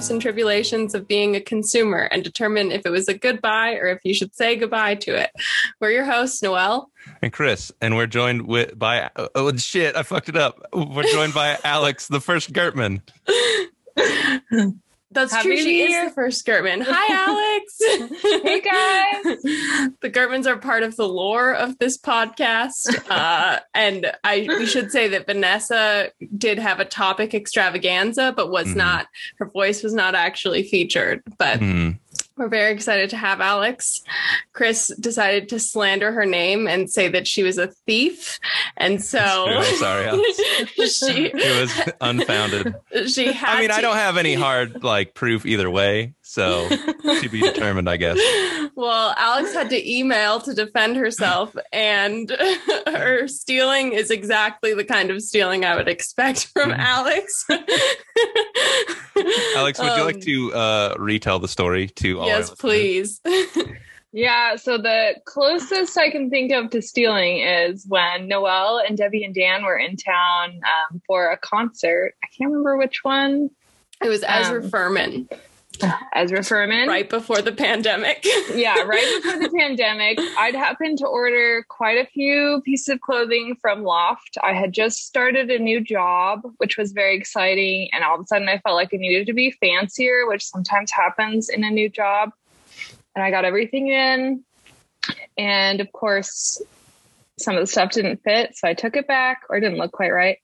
triumphs and tribulations of being a consumer and determine if it was a goodbye or if you should say goodbye to it. We're your hosts, Noel. and Chris, and we're joined with by oh shit, I fucked it up. We're joined by Alex, the first Gertman. That's Happy true. She is the first Gertman. Hi, Alex. Hey, guys. the Gertmans are part of the lore of this podcast, uh, and I we should say that Vanessa did have a topic extravaganza, but was Mhm. not. Her voice was not actually featured, but. Hmm. We're very excited to have Alex. Chris decided to slander her name and say that she was a thief. And so sorry, Alex. she It was unfounded. she had I mean, I don't have any hard like proof either way, so to be determined, I guess. Well, Alex had to email to defend herself, and her stealing is exactly the kind of stealing I would expect from Mm-hmm. Alex. Alex, would you Um, like to uh, retell the story to all? our yes, please. Yeah, so the closest I can think of to stealing is when Noel and Debbie and Dan were in town um, for a concert. I can't remember which one. It was Ezra Um, Furman Ezra Furman. right before the pandemic. Yeah, right before the pandemic, I'd happened to order quite a few pieces of clothing from Loft. I had just started a new job, which was very exciting. And all of a sudden, I felt like it needed to be fancier, which sometimes happens in a new job. And I got everything in. And of course, some of the stuff didn't fit. So I took it back or didn't look quite right.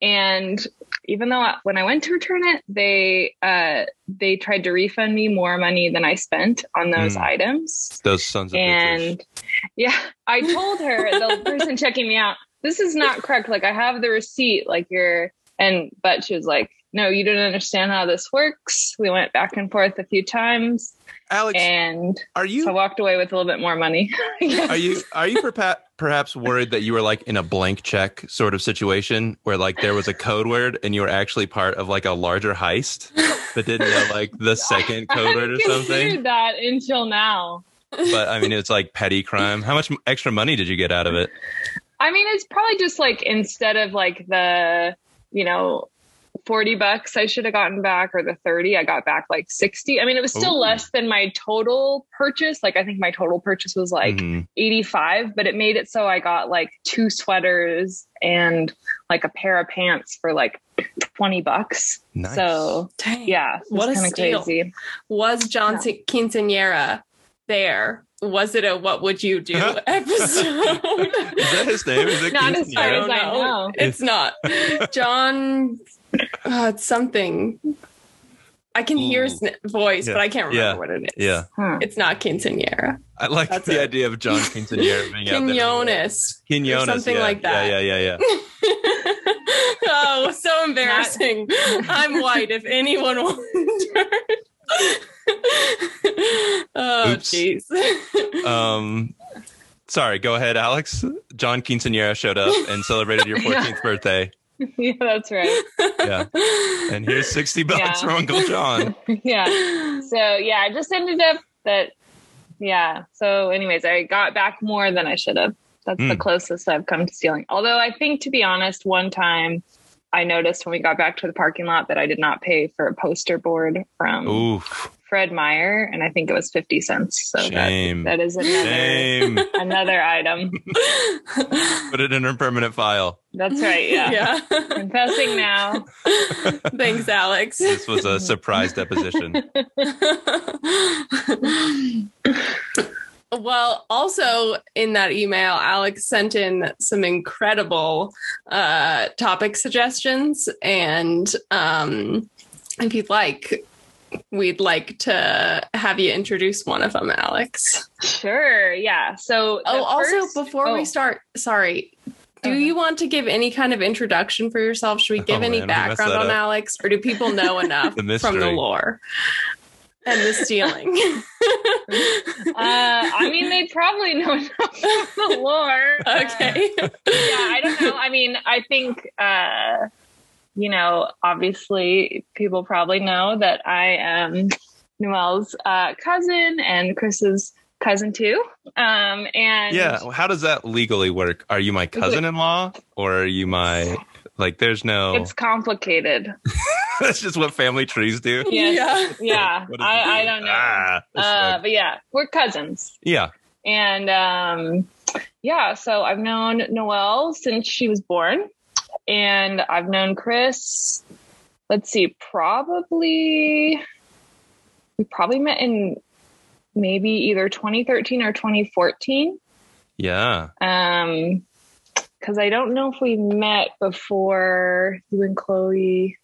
And even though I, when I went to return it, they uh, they tried to refund me more money than I spent on those Mm. items. Those sons of bitches. And yeah, I told her the person checking me out, this is not correct. Like I have the receipt, like you're and but she was like, No, you don't understand how this works. We went back and forth a few times Alex, and are you so I walked away with a little bit more money. are you are you perpa- perhaps worried that you were like in a blank check sort of situation where like there was a code word and you were actually part of like a larger heist that didn't know like the second code word or something? that until now. But I mean, it's like petty crime. How much extra money did you get out of it? I mean, it's probably just like instead of like the, you know, 40 bucks I should have gotten back or the 30, I got back like 60. I mean, it was still Ooh. less than my total purchase. Like, I think my total purchase was like Mhm. 85, but it made it so I got like two sweaters and like a pair of pants for like 20 bucks. Nice. So, Dang. yeah, was What a steal. crazy. Was John Yeah. Quinceanera there? Was it a what would you do episode? Is that his name? Is it Not as far as I know. It's not. John, uh, it's something. I can hear his voice, Yeah. but I can't remember Yeah. what it is. Yeah, Huh. It's not quinceanera. I like That's the it. idea of John Quinceanera being out there. Quinones. Quinones, something yeah. like that. Yeah, yeah, yeah, yeah. oh, so embarrassing. I'm white, if anyone wondered. oh, Oops. jeez. Um, sorry, go ahead, Alex. John Quinceanera showed up and celebrated your 14th birthday. yeah, that's right. Yeah, and here's 60 bucks Yeah. from Uncle John. yeah. So yeah, I just ended up that yeah. So anyways, I got back more than I should have. That's the Hmm. closest I've come to stealing. Although I think to be honest, one time I noticed when we got back to the parking lot that I did not pay for a poster board from Oof, Fred Meyer, and I think it was fifty cents. So that, shame, that is another shame. another item. Put it in her permanent file. That's right. Yeah. yeah. Confessing now. Thanks, Alex. This was a surprise deposition. Well, also in that email, Alex sent in some incredible uh, topic suggestions. And um, if you'd like, we'd like to have you introduce one of them, Alex. Sure. Yeah. So. Oh, the also, first- before we oh, start, sorry. Do Okay. you want to give any kind of introduction for yourself? Should we give Oh, any man, background on up. Alex, or do people know enough The from the lore and the stealing? Uh, I mean, they probably know enough from the lore. Uh, okay. yeah, I don't know. I mean, I think, uh, you know, obviously people probably know that I am Noelle's uh, cousin and Chris's cousin too. Um, and Yeah. How does that legally work? Are you my cousin-in-law or are you my like? There's no. it's complicated. That's just what family trees do. Yes. Yeah, What does it I, I do? don't know. Ah, uh, like- but yeah, we're cousins. yeah. And um, yeah, so I've known Noelle since she was born. And I've known Chris, let's see, probably, we probably met in maybe either 2013 or 2014. Yeah. Um, because I don't know if we met before you and Chloe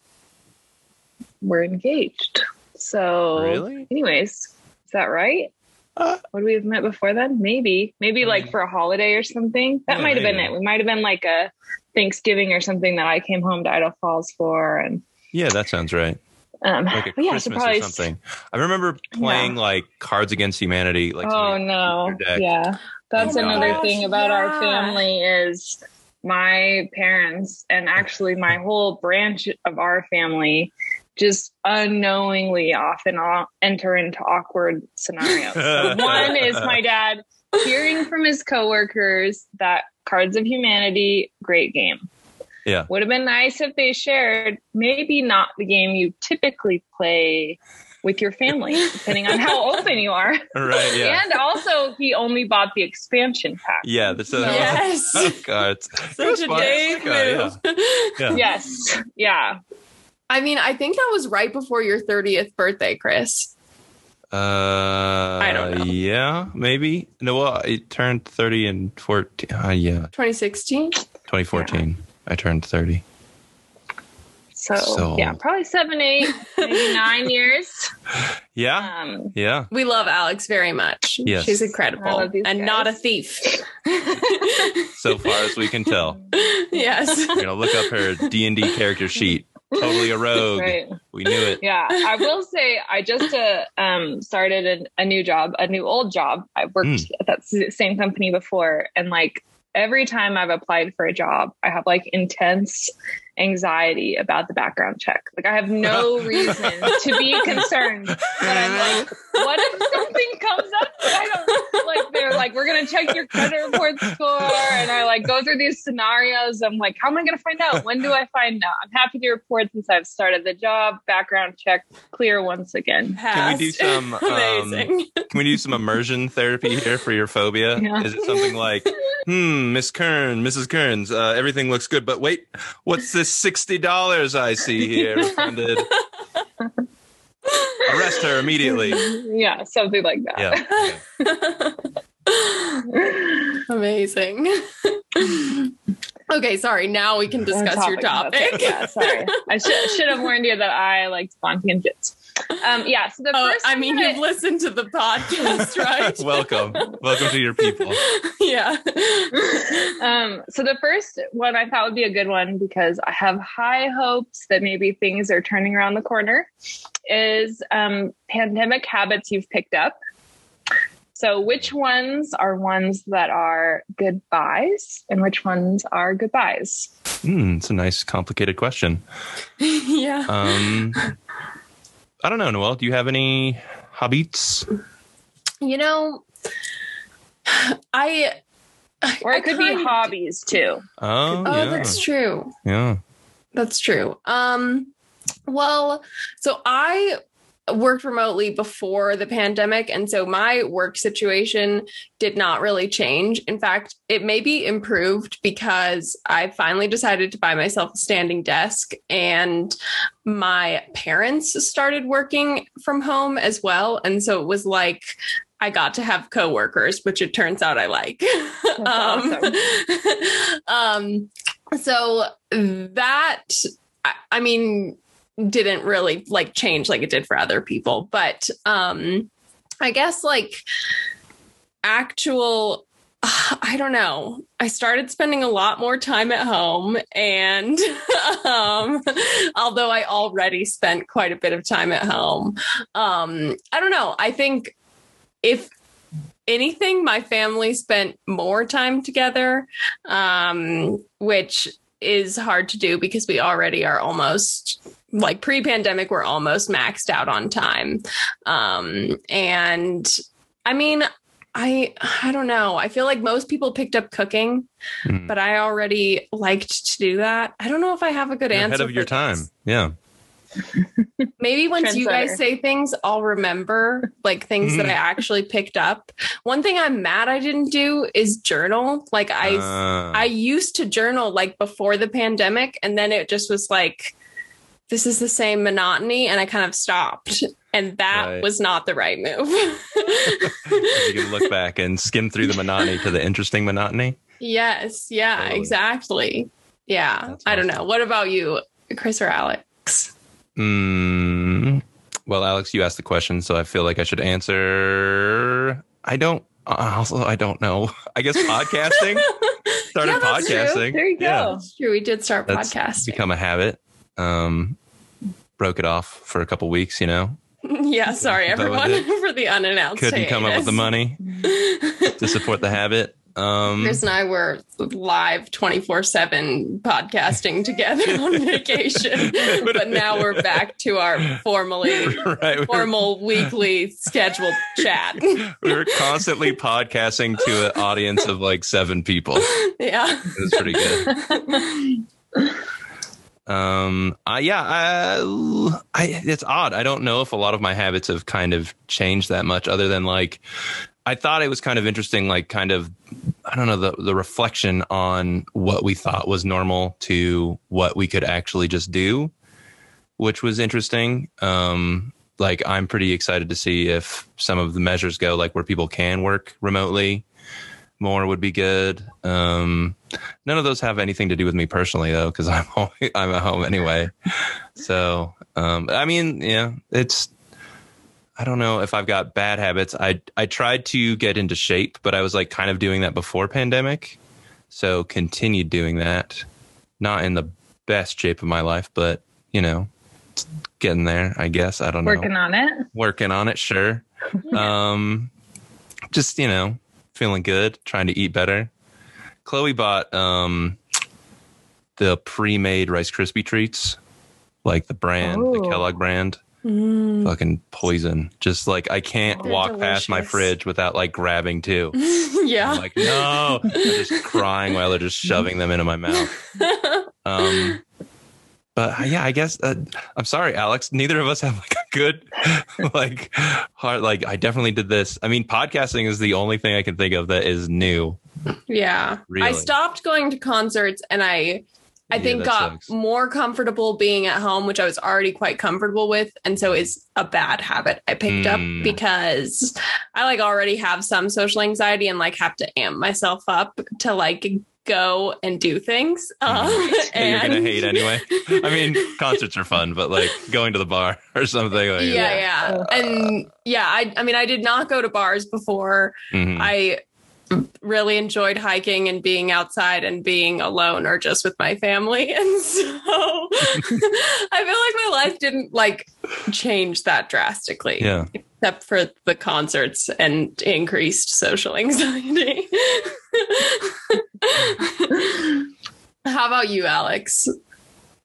were engaged. So, Really? anyways, is that right? Uh, Would we have met before then? Maybe, maybe I like for a holiday or something. That Yeah, might have been it. We might have been like a Thanksgiving or something that I came home to Idaho Falls for, and yeah, that sounds right. um, Like a but yeah, so Christmas probably or something. I remember playing like Cards Against Humanity. Like oh no, yeah, that's Oh another gosh, thing about yeah. our family is my parents and actually my whole branch of our family just unknowingly often o- enter into awkward scenarios. So one is my dad hearing from his coworkers that Cards of Humanity, great game. Yeah. Would have been nice if they shared maybe not the game you typically play with your family, depending on how open you are. Right. Yeah. And also, he only bought the expansion pack. yeah. That's a, Yes. Oh, God. Such a Dave Okay, oh, move. Yeah. Yes. Yeah. I mean, I think that was right before your 30th birthday, Chris. Uh, I don't know. Yeah, maybe. No, well, I turned 30 in 14. Uh, yeah, 2016? 2014. I turned 30. So, So- yeah, probably seven, eight, maybe nine years. Yeah. Um, Yeah. We love Alex very much. Yes. She's incredible and guys. not a thief. So far as we can tell. yes. We're going to look up her D&D character sheet. Totally a rogue. right. We knew it. Yeah. I will say, I just uh, um, started a, a new job, a new old job. I worked Mm. at that same company before. And like every time I've applied for a job, I have like intense anxiety about the background check. Like I have no reason to be concerned. But I'm like, what if something comes up that I don't like? They're like, we're gonna check your credit report score, and I like go through these scenarios. I'm like, how am I gonna find out? When do I find out? I'm happy to report since I've started the job. Background check clear once again. Can we do Passed. some, um, Can we do some immersion therapy here for your phobia? Yeah. Is it something like, hmm, Miss Kern, Mrs. Kearns, uh, everything looks good, but wait, what's this sixty dollars I see here funded? Arrest her immediately. Yeah, something like that. Yeah. Amazing. okay, sorry. Now we can discuss your Topic, topic. Yeah, sorry. I should should have warned you that I like to go on tangents. Um, yeah. So the Oh, first, I mean, that you've listened to the podcast, right? Welcome, welcome to your people. yeah. um, so the first one I thought would be a good one because I have high hopes that maybe things are turning around the corner. Is um, pandemic habits you've picked up. So, which ones are ones that are goodbyes and which ones are goodbyes? Hmm, it's a nice, complicated question. yeah. Um, I don't know, Noel. Do you have any hobbies? You know, I. Or I it could be hobbies too. Oh, Oh, yeah, that's true. yeah. That's true. Um, well, so I worked remotely before the pandemic, and so my work situation did not really change. In fact, it maybe improved because I finally decided to buy myself a standing desk, and my parents started working from home as well. And so it was like I got to have coworkers, which it turns out I like. um, um, so that, I, I mean, didn't really like change like it did for other people, but um, I guess like actual I don't know. I started spending a lot more time at home, and um, although I already spent quite a bit of time at home, um, I don't know. I think if anything, my family spent more time together, um, which is hard to do because we already are almost like pre-pandemic. We're almost maxed out on time, um, and I mean, I I don't know. I feel like most people picked up cooking, Mm. but I already liked to do that. I don't know if I have a good You're answer. ahead of for your this. time. Yeah. Maybe once you guys say things, I'll remember like things that I Mm-hmm. actually picked up. One thing I'm mad I didn't do is journal. Like I Uh, I used to journal like before the pandemic and then it just was like this is the same monotony and I kind of stopped. And that Right. was not the right move. you can look back and skim through the monotony to the interesting monotony. yes, yeah, Totally. exactly. Yeah. That's I don't know. What about you, Chris or Alex? Mm, well, Alex, you asked the question, so I feel like I should answer. I don't. uh, Also, I don't know. I guess podcasting. Started Yeah, that's true. podcasting. There you go. Yeah, true. We did start That's podcasting. become a habit. Um, broke it off for a couple weeks. You know, yeah, sorry everyone for the unannounced. couldn't come up with the money to support the habit. Um, Chris and I were live 24 7 podcasting together on vacation, but now we're back to our formally right. We were, formal weekly scheduled chat. we were constantly podcasting to an audience of like seven people. Yeah. It was pretty good. Um, I, yeah, I, I, it's odd. I don't know if a lot of my habits have kind of changed that much other than like, I thought it was kind of interesting, like kind of, I don't know, the, the reflection on what we thought was normal to what we could actually just do, which was interesting. Um, like I'm pretty excited to see if some of the measures go like where people can work remotely more would be good. Um, none of those have anything to do with me personally though, because I'm I'm at home anyway. So um, I mean, yeah, it's I don't know if I've got bad habits. I I tried to get into shape, but I was like kind of doing that before pandemic, so continued doing that. Not in the best shape of my life, but you know, getting there. I guess I don't know Working on it. working on it, sure. um, just you know, feeling good, trying to eat better. Chloe bought um the pre-made Rice Krispie treats, like the brand, the Oh. Kellogg brand. Mm. Fucking poison. Just like I can't They're walk past my fridge without like grabbing two. yeah. I'm like, no, I'm just crying while they're just shoving them into my mouth. Um, but uh, yeah, I guess uh, I'm sorry, Alex. Neither of us have like a good, like, heart. Like, I definitely did this. I mean, podcasting is the only thing I can think of that is new. Yeah. I stopped going to concerts and I I Yeah, think got sucks. more comfortable being at home, which I was already quite comfortable with. And so is a bad habit I picked Mm. up because I like already have some social anxiety and like have to amp myself up to like go and do things. Uh, that you're gonna hate anyway. I mean, concerts are fun, but like going to the bar or something. Like, yeah, yeah. And yeah, I I mean I did not go to bars before. Mhm. I really enjoyed hiking and being outside and being alone or just with my family. And so I feel like my life didn't like change that drastically. yeah. Except for the concerts and increased social anxiety. How about you, Alex?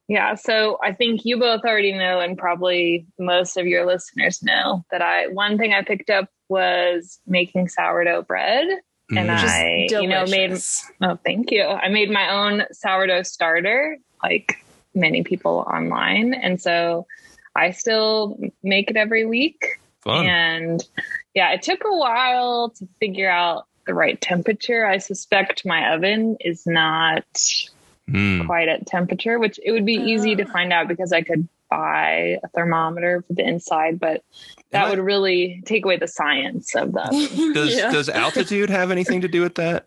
Yeah, so I think you both already know, and probably most of your listeners know that I one thing I picked up was making sourdough bread, and Mhm. Just I you know made delicious. oh thank you I made my own sourdough starter like many people online, and so I still make it every week, fun. and yeah, it took a while to figure out the right temperature. I suspect my oven is not Mm. quite at temperature, which it would be easy to Ah. find out because I could buy a thermometer for the inside, but that I- would really take away the science of them. Does Yeah. does altitude have anything to do with that?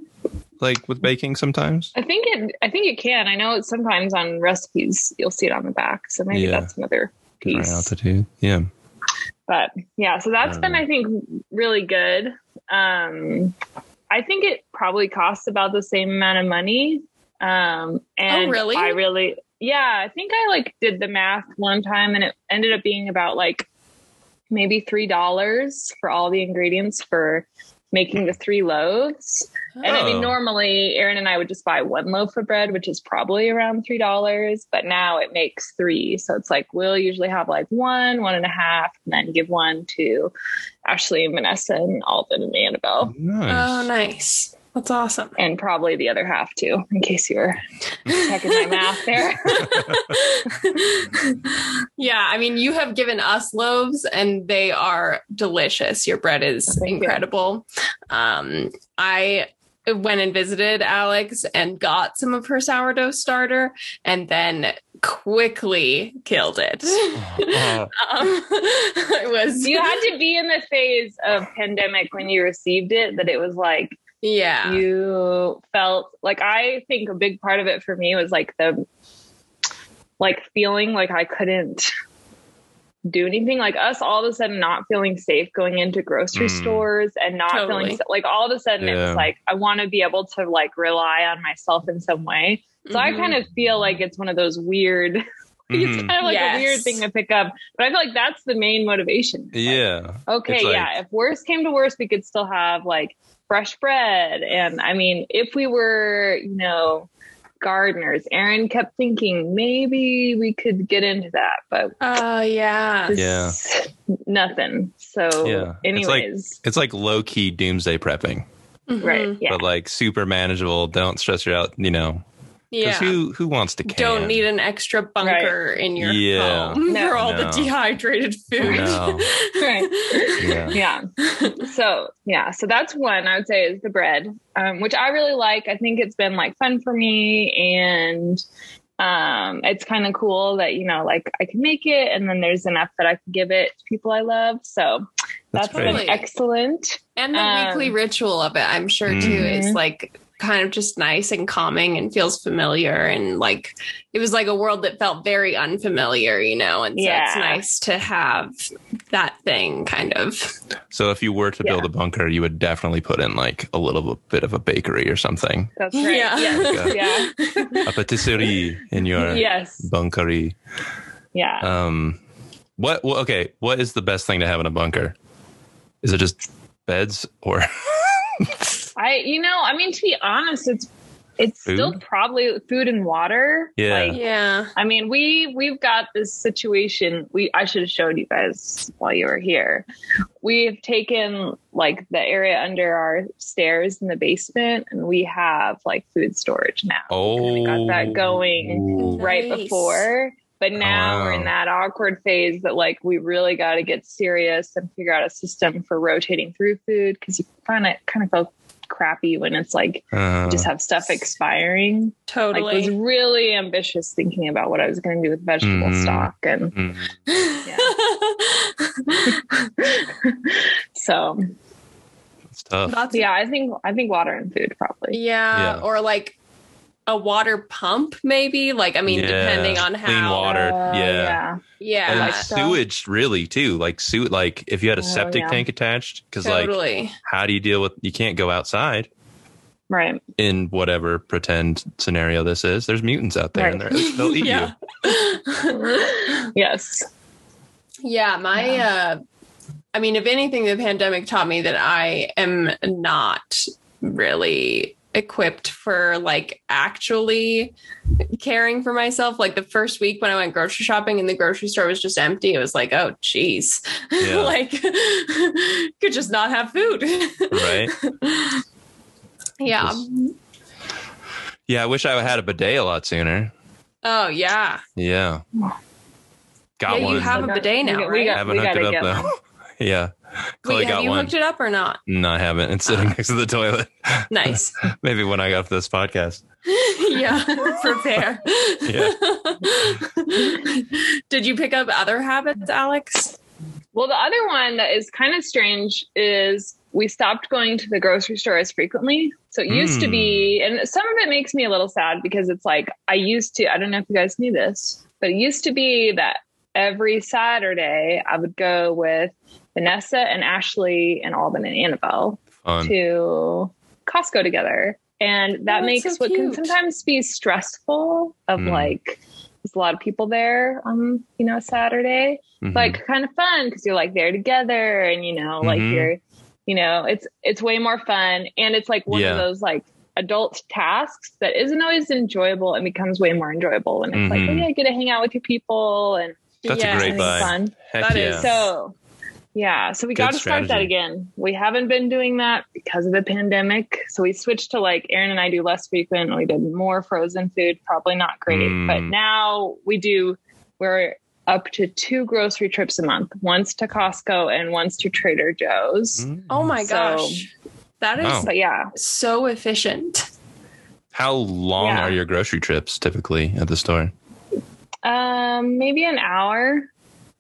Like with baking sometimes? I think it. I think it can. I know sometimes on recipes you'll see it on the back, so maybe Yeah. that's another Different piece. altitude. Yeah. But yeah, so that's been I think really good. Um, I think it probably costs about the same amount of money. Um, and really? I really, yeah, I think I like did the math one time, and it ended up being about like maybe three dollars for all the ingredients for making the three loaves. And I mean, Oh. normally Aaron and I would just buy one loaf of bread, which is probably around three dollars, but now it makes three. So it's like we'll usually have like one, one and a half, and then give one to Ashley, Vanessa, and Alvin and Annabelle, Nice. Oh, nice. That's awesome. and probably the other half too, in case you were checking my math there. yeah, I mean, you have given us loaves and they are delicious. Your bread is Thank incredible. Um, I went and visited Alex and got some of her sourdough starter and then quickly killed it. Oh. um, it was, you had to be in the phase of pandemic when you received it that it was like yeah. you felt like I think a big part of it for me was like the like feeling like I couldn't do anything like us all of a sudden not feeling safe going into grocery Mm. stores and not Totally. feeling like all of a sudden it Yeah. was like I want to be able to like rely on myself in some way. So I Mhm. kind of feel like it's one of those weird it's Mhm. kind of like a weird thing to pick up. But I feel like that's the main motivation. It's like, Yeah. Okay, like- yeah. If worst came to worst, we could still have like fresh bread. And I mean, if we were, you know, gardeners, Aaron kept thinking maybe we could get into that, but Oh, yeah. it's nothing. So, Yeah. It's like- anyways, It's like low key doomsday prepping, right. Mhm. Yeah. but like super manageable. Don't stress you out, you know. Yeah. Who who wants to can? Don't need an extra bunker in your Yeah. home No. for all the dehydrated food. No. right. Yeah. yeah. So yeah, so that's one I would say is the bread, um, which I really like. I think it's been like fun for me, and um, it's kind of cool that you know, like I can make it, and then there's enough that I can give it to people I love. So That's that's, great. been excellent. And the Um, weekly ritual of it, I'm sure too, Mhm. is like kind of just nice and calming and feels familiar. And like it was like a world that felt very unfamiliar, you know? And so it's nice to have that thing kind of. So if you were to build a bunker, you would definitely put in like a little bit of a bakery or something, That's right. Yeah. Yes. Yeah. a patisserie in your yes. bunkery. Yeah. Um, what, what? Okay, what is the best thing to have in a bunker? Is it just beds or? I, you know, I mean, to be honest, it's it's still probably food and water. Yeah. Like, Yeah. I mean, we we've got this situation. We I should have showed you guys while you were here. We've taken like the area under our stairs in the basement, and we have like food storage now. oh, We got that oh. going right Nice. before. But now wow. we're in that awkward phase that like we really got to get serious and figure out a system for rotating through food because you find it kind of feel crappy when it's like Uh, you just have stuff expiring. Like Totally. was really ambitious thinking about what I was going to do with vegetable Mhm. stock and mm, so it's tough. That's yeah, I think I think water and food probably. Yeah, Yeah. or like a water pump, maybe. Like, I mean, Yeah, depending on how clean how. water. Uh, yeah. Yeah, and like like so. sewage really too like su- like if you had a Oh, septic yeah. tank attached because like totally. how do you deal with you can't go outside Right. in whatever pretend scenario this is there's mutants out there and they're, they'll eat yeah. Yes. yeah, my. uh I mean, if anything, the pandemic taught me that I am not really equipped for like actually caring for myself. Like the first week when I went grocery shopping and the grocery store was just empty, it was like, oh, geez, Yeah. like could just not have food, right Yeah. Just- yeah i wish i had a bidet a lot sooner Oh yeah. yeah got Yeah, one you have a We bidet now, we got- right? we got- haven't hooked it up though yeah chloe Wait, have you one hooked it up or not? no i haven't it's sitting ah. next to the toilet Nice. maybe when i got off this podcast yeah, prepare. Yeah. Did you pick up other habits, Alex? Well, the other one that is kind of strange is we stopped going to the grocery store as frequently. So it used to be, hmm. and some of it makes me a little sad because it's like I used to, I don't know if you guys knew this, but it used to be that every Saturday I would go with Vanessa and Ashley and Alden and Annabelle Fun. to Costco together. And that Oh, makes so what can sometimes be stressful of Mm. like there's a lot of people there on, you know, Saturday Mhm. like kind of fun because you're like there together and you know like Mhm. you're you know it's it's way more fun and it's like one Yeah. of those like adult tasks that isn't always enjoyable and becomes way more enjoyable when it's like oh Mhm. yeah get to hang out with your people and That's Yeah. a great having buy. fun Heck That yeah. is so yeah so we got to start that again we haven't been doing that because of the pandemic so we switched to like aaron and i do less frequent we did more frozen food probably not great Mm. but now we do we're up to two grocery trips a month once to costco and once to trader joe's Mm. Oh my So- gosh. That is Wow. but yeah so efficient. How long Yeah. are your grocery trips typically at the store? um maybe an hour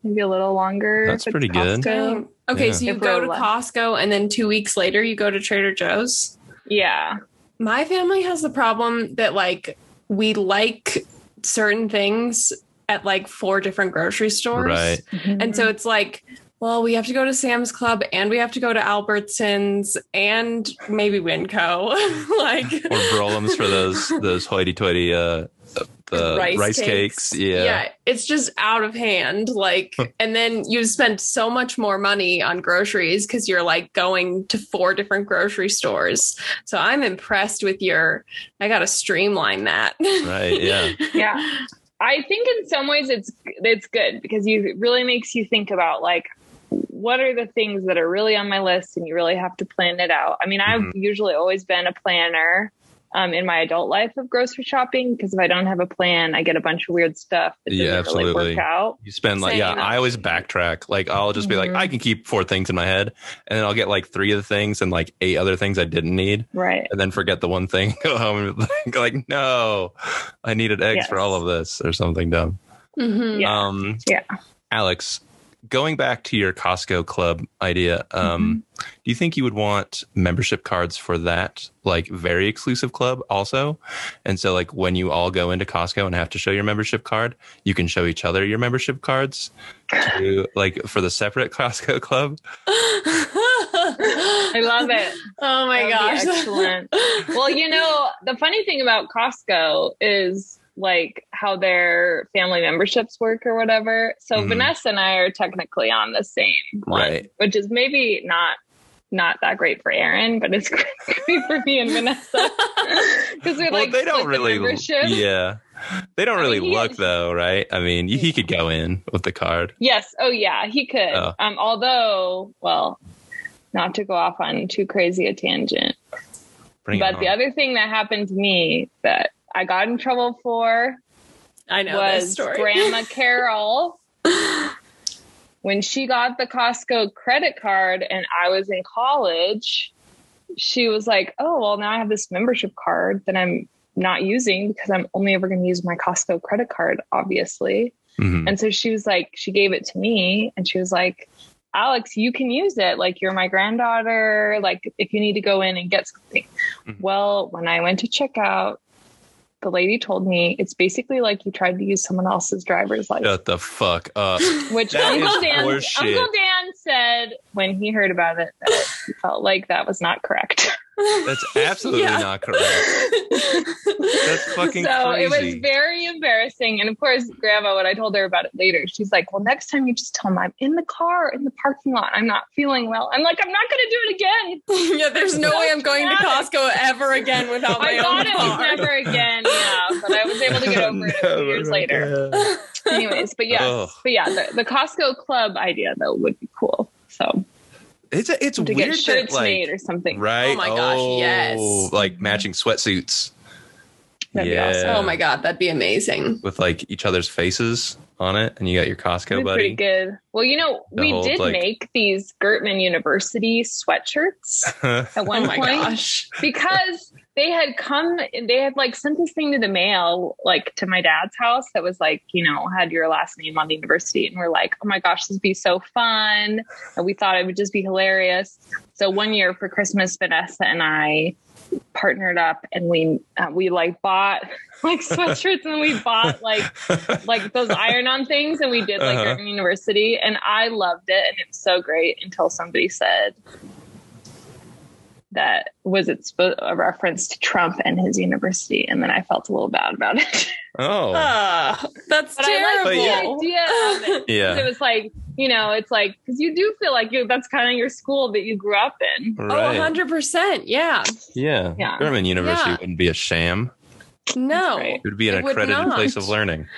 maybe a little longer That's pretty good. Costco. Dang. Okay, Yeah. so you If go to left. Costco and then two weeks later you go to Trader Joe's. yeah My family has the problem that like we like certain things at like four different grocery stores. Right. And so it's like, well, we have to go to Sam's Club and we have to go to Albertsons and maybe Winco. like Or Broulim's for those those hoity-toity uh, the rice, cakes. Yeah. Yeah. it's just out of hand. Like, and then you spend so much more money on groceries because you're like going to four different grocery stores. So I'm impressed with your. I got to streamline that. Right. Yeah. yeah i think in some ways it's it's good because you it really makes you think about like what are the things that are really on my list and you really have to plan it out i mean i've Mhm. usually always been a planner um, in my adult life of grocery shopping because if i don't have a plan i get a bunch of weird stuff that doesn't really work out You spend like yeah, Same. I always backtrack. Like I'll just be like, Mhm. I can keep four things in my head, and then I'll get like three of the things and like eight other things I didn't need, right and then forget the one thing. Go home and think like, no, I needed eggs for all of this or something dumb. Mhm. Yeah. Um, Yeah. Alex, going back to your Costco club idea, um, Mm-hmm. do you think you would want membership cards for that, like very exclusive club also? And so, like, when you all go into Costco and have to show your membership card, you can show each other your membership cards to, like, for the separate Costco club. i love it oh my That would gosh. excellent. well, you know, the funny thing about Costco is like how their family memberships work or whatever. So Mhm. Vanessa and I are technically on the same one, Right. which is maybe not not that great for Aaron, but it's great for me and Vanessa because we well, like they don't really, membership. yeah, they don't I really mean, look though, right? I mean, he could go in with the card. Yes. Oh, yeah. He could. Oh. Um, although, well, not to go off on too crazy a tangent, Bring but the other thing that happened to me that I got in trouble for I know this was story. Grandma Carol. when she got the Costco credit card and I was in college, she was like, Oh, well, now I have this membership card that I'm not using because I'm only ever going to use my Costco credit card, obviously. Mhm. And so she was like, she gave it to me and she was like, Alex, you can use it. Like, you're my granddaughter. Like, if you need to go in and get something. Mhm. Well, when I went to check out, the lady told me it's basically like you tried to use someone else's driver's license, Shut the fuck up. which Uncle Dan. Uncle Dan said when he heard about it that he felt like that was not correct. That's absolutely Yeah. not correct. That's fucking so it was very embarrassing. And of course, Grandma, when I told her about it later, she's like, "Well, next time you just tell them I'm in the car in the parking lot. I'm not feeling well." I'm like, "I'm not going to do it again." yeah, there's no way I'm going to Costco ever again without my own. I own thought it was never again. Yeah, but I was able to get over it a few years later. Anyways, but yes, Ugh. but yeah, the, the Costco club idea though would be cool. So It's a, it's to weird get that like made or something. Oh right. Oh my gosh, oh, yes. Like matching sweatsuits. That'd be yeah. awesome. Oh my god, that'd be amazing. With like each other's faces on it, and you got your Costco buddy. pretty good. Well, you know, The we whole, did like- make these Gertman University sweatshirts at Oh one my point gosh. because they had come they had like sent this thing to the mail like to my dad's house that was like you know had your last name on the university and we're like oh my gosh this would be so fun and we thought it would just be hilarious so one year for christmas vanessa and i partnered up and we uh, we like bought like sweatshirts and we bought like like those iron on things and we did like Uh-huh. during university and i loved it and it was so great until somebody said that was it spo- a reference to Trump and his university, and then I felt a little bad about it. Oh, Ah, that's but I terrible. like the idea of it. 'Cause yeah. It was like you know, it's like because you do feel like you that's kind of your school that you grew up in. Oh, Right. 100%. Yeah. yeah. Yeah. Gertman university Yeah. wouldn't be a sham. No. right. It would be an accredited place of learning.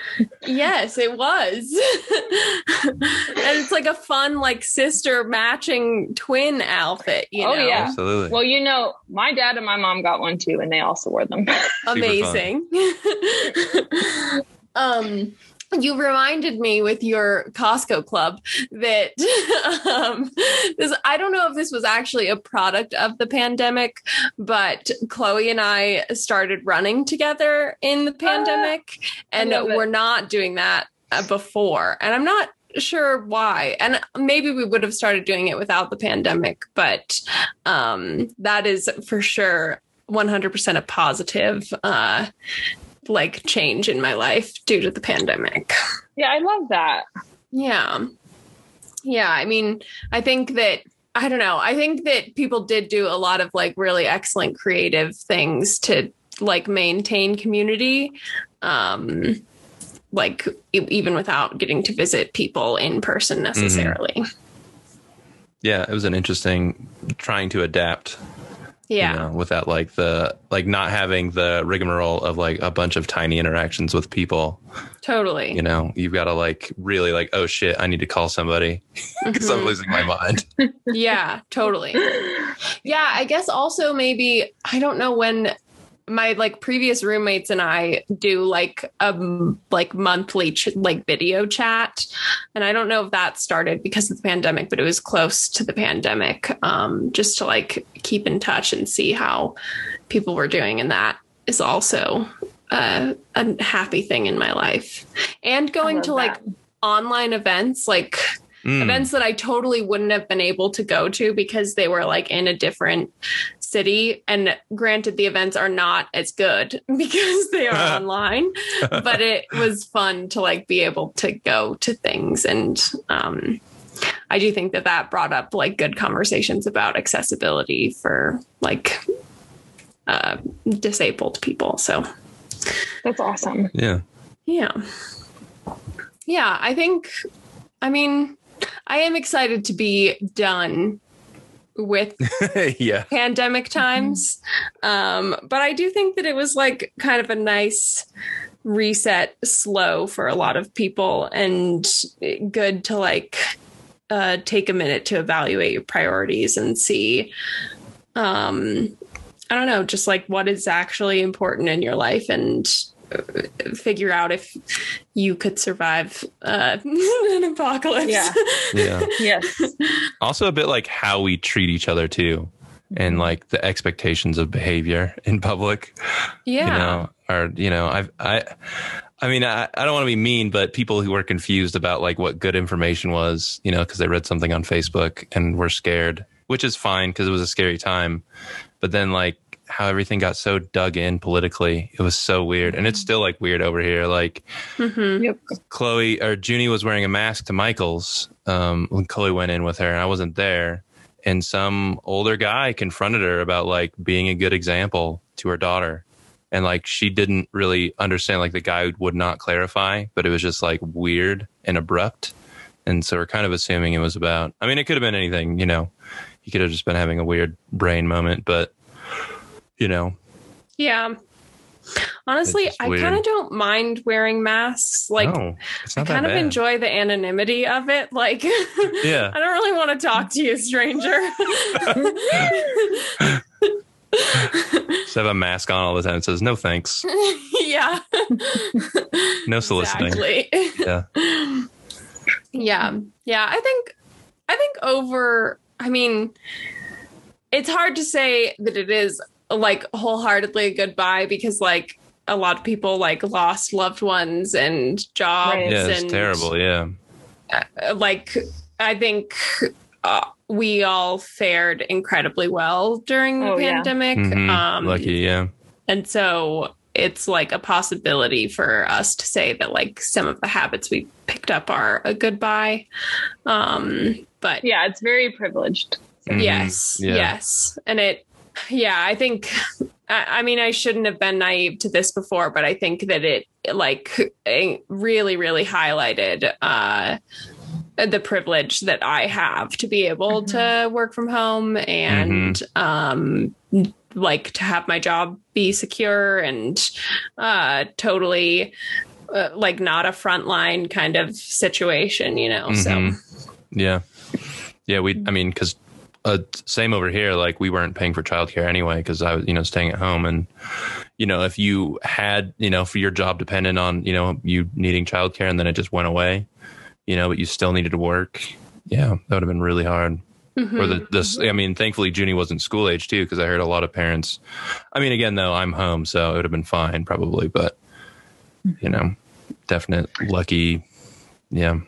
Yes, it was. and it's like a fun, like sister matching twin outfit, you Oh, know? yeah. Absolutely. Well, you know, my dad and my mom got one too, and they also wore them. Amazing. um, you reminded me with your Costco club that um, this, I don't know if this was actually a product of the pandemic, but Chloe and I started running together in the pandemic, and we're not doing that uh, before. And I'm not sure why. And maybe we would have started doing it without the pandemic, but um, that is for sure 100% a positive uh like change in my life due to the pandemic. yeah, I love that. Yeah. Yeah, I mean, I think that I don't know. I think that people did do a lot of like really excellent creative things to like maintain community um like e- even without getting to visit people in person necessarily. yeah, it was an interesting trying to adapt. Yeah. You know, without like the like not having the rigmarole of like a bunch of tiny interactions with people. Totally. You know, you've got to like really like, oh shit, I need to call somebody because I'm Mhm. losing my mind. yeah, totally. Yeah, I guess also maybe I don't know when my like previous roommates and I do like a m- like monthly ch- like video chat, and I don't know if that started because of the pandemic, but it was close to the pandemic, um, just to like keep in touch and see how people were doing, and that is also uh, a happy thing in my life, and going love to like online events like Mm. events that I totally wouldn't have been able to go to because they were like in a different city. And granted, the events are not as good because they are online, but it was fun to like be able to go to things. And um, I do think that that brought up like good conversations about accessibility for like uh, disabled people. So, That's awesome. Yeah. yeah. Yeah, I think, I mean, I am excited to be done with yeah. pandemic times. Um, but I do think that it was like kind of a nice reset slow for a lot of people and good to like uh, take a minute to evaluate your priorities and see um i don't know just like what is actually important in your life and figure out if you could survive uh, an apocalypse Yeah. Yeah. Yes. also a bit like how we treat each other too Mm-hmm. and like the expectations of behavior in public yeah you know or you know i've i i mean i, I don't want to be mean but people who were confused about like what good information was you know because they read something on facebook and were scared which is fine because it was a scary time but then like how everything got so dug in politically it was so weird and it's still like weird over here like Mhm. Yep. Chloe or Junie was wearing a mask to Michael's um, when Chloe went in with her, and I wasn't there. And some older guy confronted her about like being a good example to her daughter, and like she didn't really understand. Like the guy would not clarify, but it was just like weird and abrupt. And so we're kind of assuming it was about. I mean, it could have been anything. You know, he could have just been having a weird brain moment, but you know, Yeah. Honestly, I kind of don't mind wearing masks. Like, no, I kind of enjoy the anonymity of it. Like, Yeah. I don't really want to talk to you, stranger. Just have a mask on all the time. It says no thanks, yeah. no soliciting. Exactly. Yeah. yeah. Yeah. I think, I think over, I mean, it's hard to say that it is like wholeheartedly a goodbye because like a lot of people like lost loved ones and jobs Right. Yeah, it's and terrible. Yeah. uh, like I think uh, we all fared incredibly well during the Oh, yeah. pandemic. Mhm. Um, Lucky. Yeah. and so it's like a possibility for us to say that like some of the habits we picked up are a goodbye. Um, but Yeah, it's very privileged. Mhm. yes, Yeah. yes. And it, yeah, I think, I, I mean, I shouldn't have been naive to this before, but I think that it like eh, really, really highlighted, uh, the privilege that I have to be able to work from home and, um, like to have my job be secure and, uh, totally, uh, like not a frontline kind of situation, you know? So, Mhm. Yeah. Yeah. We, I mean, cause, uh, same over here. Like we weren't paying for childcare anyway, cause I was, you know, staying at home and, you know, if you had, you know, for your job dependent on, you know, you needing childcare and then it just went away, you know, but you still needed to work. Yeah. That would have been really hard. mhm. Or the, this, I mean, thankfully Junie wasn't school age too, cause I heard a lot of parents, I mean, again, though I'm home, so it would have been fine probably, but you know, definite lucky. Yeah.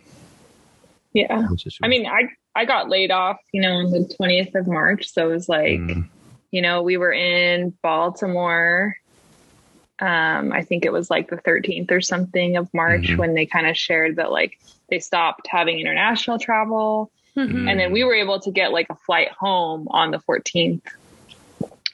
Yeah. I mean, I I got laid off, you know, on the 20th of March. So it was like, Mm. you know, we were in Baltimore. Um, I think it was like the 13th or something of March Mhm. when they kind of shared that like they stopped having international travel. Mhm. And then we were able to get like a flight home on the 14th,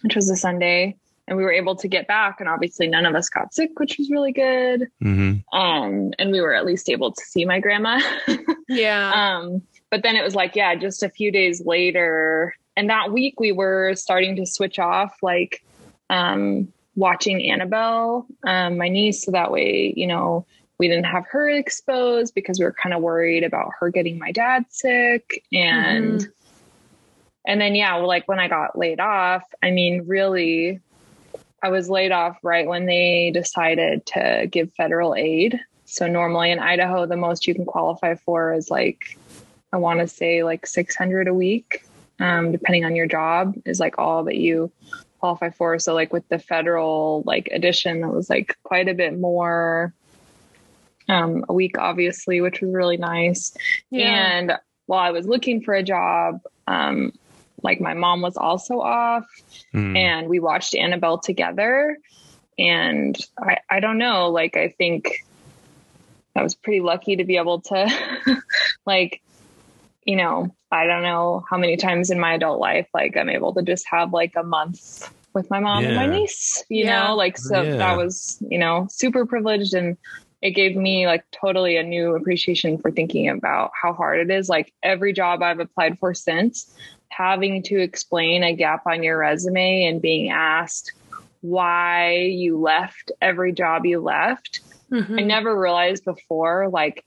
which was a Sunday. And we were able to get back. And obviously none of us got sick, which was really good. hmm Um, and we were at least able to see my grandma. yeah. Um, but then it was like, yeah, just a few days later, and that week we were starting to switch off, like um, watching Annabelle, um, my niece, so that way, you know, we didn't have her exposed because we were kind of worried about her getting my dad sick, and and then yeah, well, like when I got laid off, I mean, really. I was laid off right when they decided to give federal aid. So normally in Idaho, the most you can qualify for is like, I want to say like 600 a week, um, depending on your job is like all that you qualify for. So like with the federal like addition, that was like quite a bit more um, a week, obviously, which was really nice. yeah. And while I was looking for a job, um, like my mom was also off Mm. and we watched Annabelle together. And I, I don't know, like, I think I was pretty lucky to be able to, like, you know, I don't know how many times in my adult life, like, I'm able to just have like a month with my mom and my niece, you Yeah. know, like, so Yeah. that was, you know, super privileged. And it gave me like totally a new appreciation for thinking about how hard it is. Like, every job I've applied for since, having to explain a gap on your resume and being asked why you left every job you left. Mhm. I never realized before like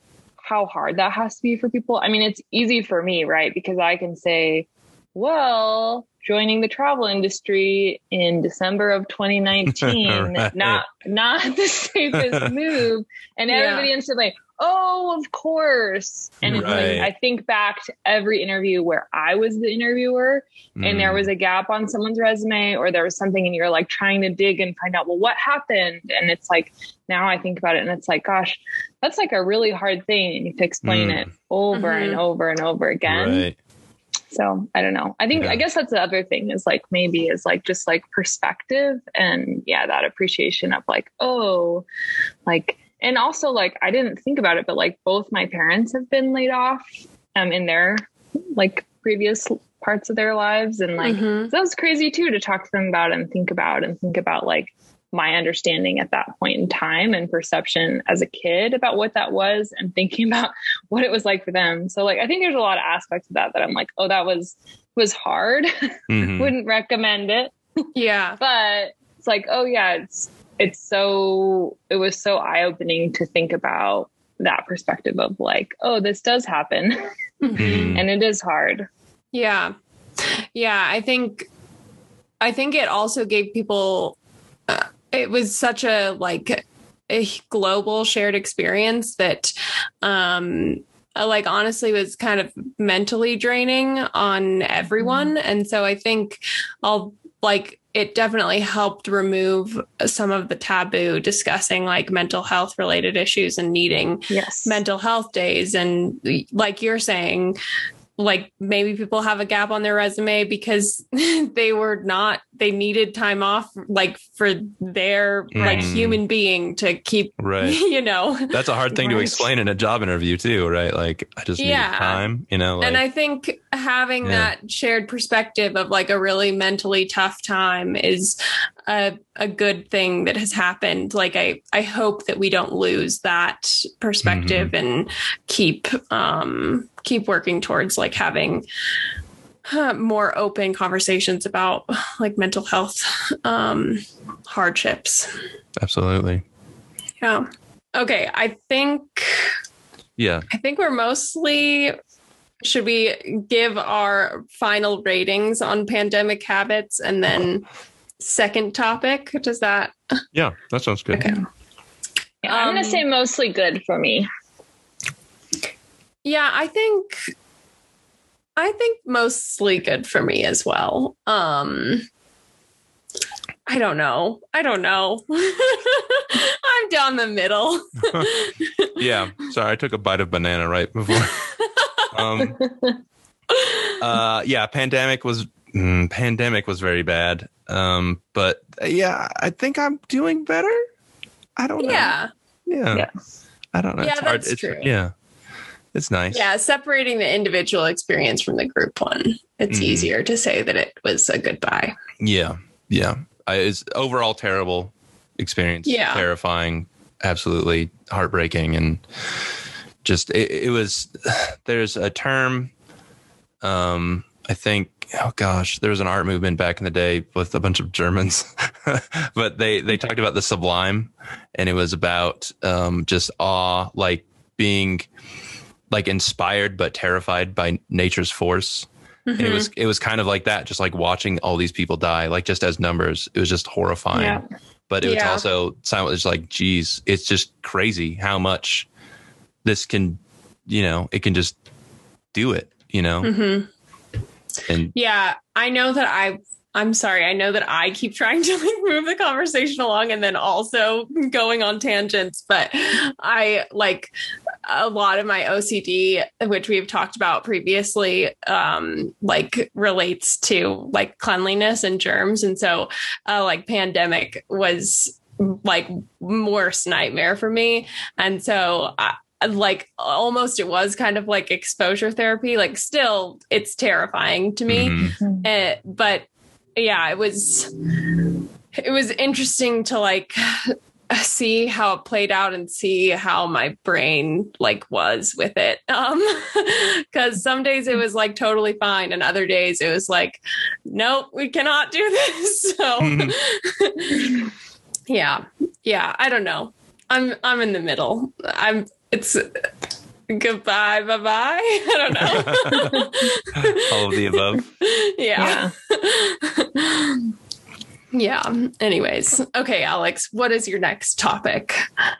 how hard that has to be for people. I mean, it's easy for me, right? Because I can say, well, joining the travel industry in December of 2019, Right. not not the safest move. And Yeah. everybody instantly, oh, of course. And it's Right. like I think back to every interview where I was the interviewer and there Mm. was a gap on someone's resume or there was something and you're like trying to dig and find out well what happened and it's like now i think about it and it's like gosh that's like a really hard thing and you have to explain Mm. it over and Mhm. over and over again Right. so i don't know i think Yeah. i guess that's the other thing is like maybe is like just like perspective and yeah that appreciation of like oh like and also like i didn't think about it but like both my parents have been laid off um in their like previous parts of their lives and like Mhm. that was crazy too to talk to them about and think about and think about like my understanding at that point in time and perception as a kid about what that was and thinking about what it was like for them. So like I think there's a lot of aspects of that that I'm like, oh, that was was hard. Mhm. Wouldn't recommend it. yeah. But it's like, oh yeah, it's it's so it was so eye-opening to think about that perspective of like, oh, this does happen Mhm. and it is hard. Yeah. Yeah, I think I think it also gave people uh, it was such a like a global shared experience that um uh, like honestly was kind of mentally draining on everyone and so I think I'll like it definitely helped remove some of the taboo discussing like mental health related issues and needing Yes. mental health days and like you're saying like maybe people have a gap on their resume because they were not they needed time off like for their like Mm. human being to keep Right. you know That's a hard thing to explain in a job interview too, right? Like I just need Yeah. time, you know. Like, and I think having Yeah. that shared perspective of like a really mentally tough time is a, a good thing that has happened. Like I, I hope that we don't lose that perspective Mm-hmm. and keep um, keep working towards like having uh, more open conversations about like mental health um, hardships. absolutely. Yeah. Okay. I think Yeah. I think we're mostly. Should we give our final ratings on pandemic habits and then second topic? Does that? Yeah. That sounds good. Okay. Yeah, I'm Um, gonna say mostly good for me. Yeah, I think. I think mostly good for me as well. Um, I don't know. I don't know. I'm down the middle. Yeah. Sorry, I took a bite of banana right before. um, uh, yeah, pandemic was mm, pandemic was very bad. Um, but uh, yeah, I think I'm doing better. I don't know. yeah. Yeah. Yeah. I don't know. Yeah, it's hard. that's It's, true. Yeah. It's nice. Yeah, separating the individual experience from the group one, it's Mhm. easier to say that it was a goodbye. Yeah. Yeah. I, it's overall terrible experience. Yeah. Terrifying. Absolutely heartbreaking. And just, it, it was, there's a term, um, I think, oh gosh, there was an art movement back in the day with a bunch of Germans, but they, they talked about the sublime and it was about, um, just awe, like being like inspired, but terrified by nature's force. Mm-hmm. it was it was kind of like that, just like watching all these people die, like just as numbers. It was just horrifying. Yeah. But it was also silent. It's like, geez, it's just crazy how much this can, you know, it can just do it, you know. hmm And Yeah, I know that I. I'm sorry. I know that I keep trying to like move the conversation along and then also going on tangents, but I like a lot of my OCD, which we've talked about previously, um, like relates to like cleanliness and germs. And so, uh, like pandemic was like worst nightmare for me. And so I, like almost it was kind of like exposure therapy like still it's terrifying to me mhm, Eh, but yeah it was it was interesting to like see how it played out and see how my brain like was with it. Um because some days it was like totally fine and other days it was like nope we cannot do this. So yeah. Yeah i don't know. I'm i'm in the middle. I'm it's goodbye bye bye i don't know. All of the above. yeah. yeah. Anyways, okay, Alex, what is your next topic?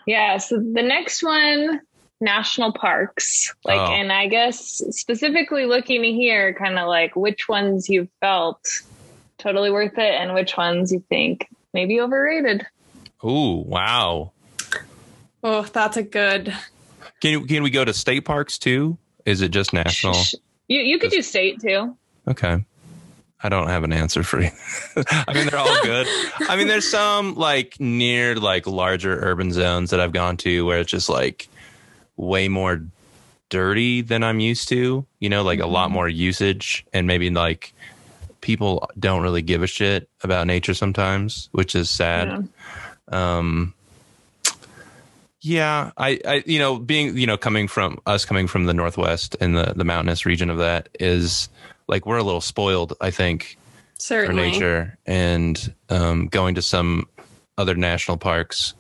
Yeah. So the next one, national parks. Like, Oh. and I guess specifically looking to hear kind of like which ones you felt totally worth it and which ones you think maybe overrated. Ooh, wow. Oh, that's a good. Can can we go to state parks too? Is it just national? You you could do state too. Okay. I don't have an answer for you. I mean, they're all good. I mean, there's some like near like larger urban zones that I've gone to where it's just like way more dirty than I'm used to, you know, like a lot more usage and maybe like people don't really give a shit about nature sometimes, which is sad. Yeah. Um, yeah, I, I, you know, being, you know, coming from us coming from the Northwest and the, the mountainous region of that is like, we're a little spoiled, I think, for nature and, um, going to some other national parks.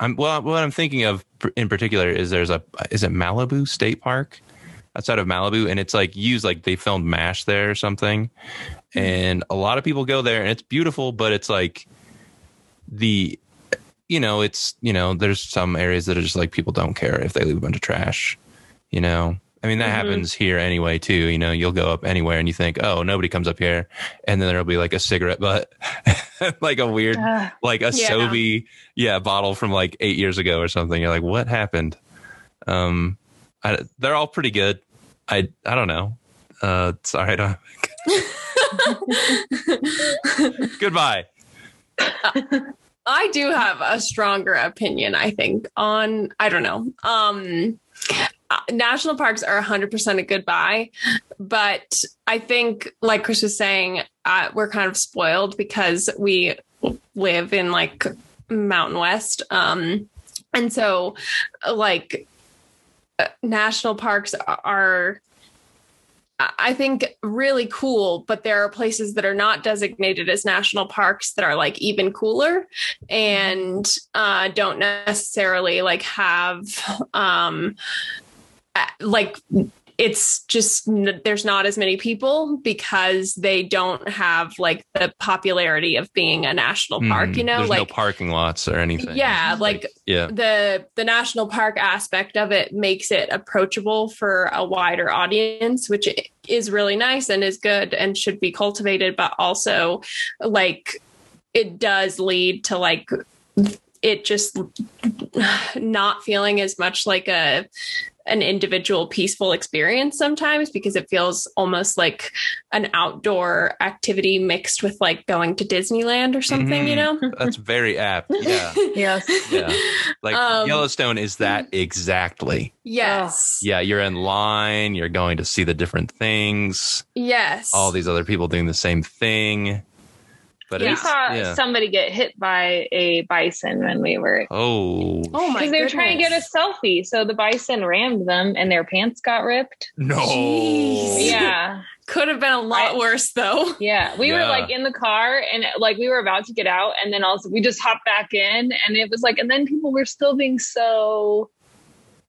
I'm, well, what I'm thinking of in particular is there's a, is it Malibu State Park outside of Malibu? And it's like used, like they filmed MASH there or something. And a lot of people go there and it's beautiful, but it's like the, you know, it's, you know, there's some areas that are just like people don't care if they leave a bunch of trash, you know, I mean, that Mhm. happens here anyway, too. You know, you'll go up anywhere and you think, oh, nobody comes up here. And then there'll be like a cigarette butt, like a weird, Ugh. like a Yeah. Sobe, yeah, bottle from like eight years ago or something. You're like, what happened? Um, I, they're all pretty good. I, I don't know. Uh, sorry. I goodbye. I do have a stronger opinion, I think, on I don't know. Um uh, national parks are 100% a good buy, but I think like Chris was saying, uh, we're kind of spoiled because we live in like Mountain West. Um and so like uh, national parks are I think really cool, but there are places that are not designated as national parks that are like even cooler and uh, don't necessarily like have um, uh, like it's just n- there's not as many people because they don't have like the popularity of being a national park. Mm, You know, there's no like parking lots or anything. yeah, like yeah. the the national park aspect of it makes it approachable for a wider audience which is really nice and is good and should be cultivated but also like it does lead to like it just not feeling as much like a an individual peaceful experience sometimes because it feels almost like an outdoor activity mixed with like going to Disneyland or something, you know? That's very apt. Yeah. Yes. Yeah. Like Um, Yellowstone is that exactly. Yes. Yeah. You're in line, you're going to see the different things, Yes. all these other people doing the same thing. But We saw yeah. somebody get hit by a bison when we were Oh, Oh my because they were trying to get a selfie. So the bison rammed them and their pants got ripped. no. Jeez. Yeah. Could have been a lot I- worse though. Yeah. We Yeah. were like in the car and like we were about to get out. And then also we just hopped back in and it was like, and then people were still being so.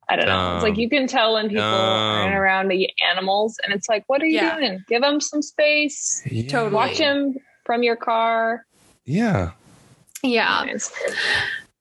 I don't know. It's like you can tell when people are Dumb. around the animals, and it's like, what are you Yeah. doing? Give them some space. Yeah. Totally. Watch them from your car. Yeah. Yeah. Anyways.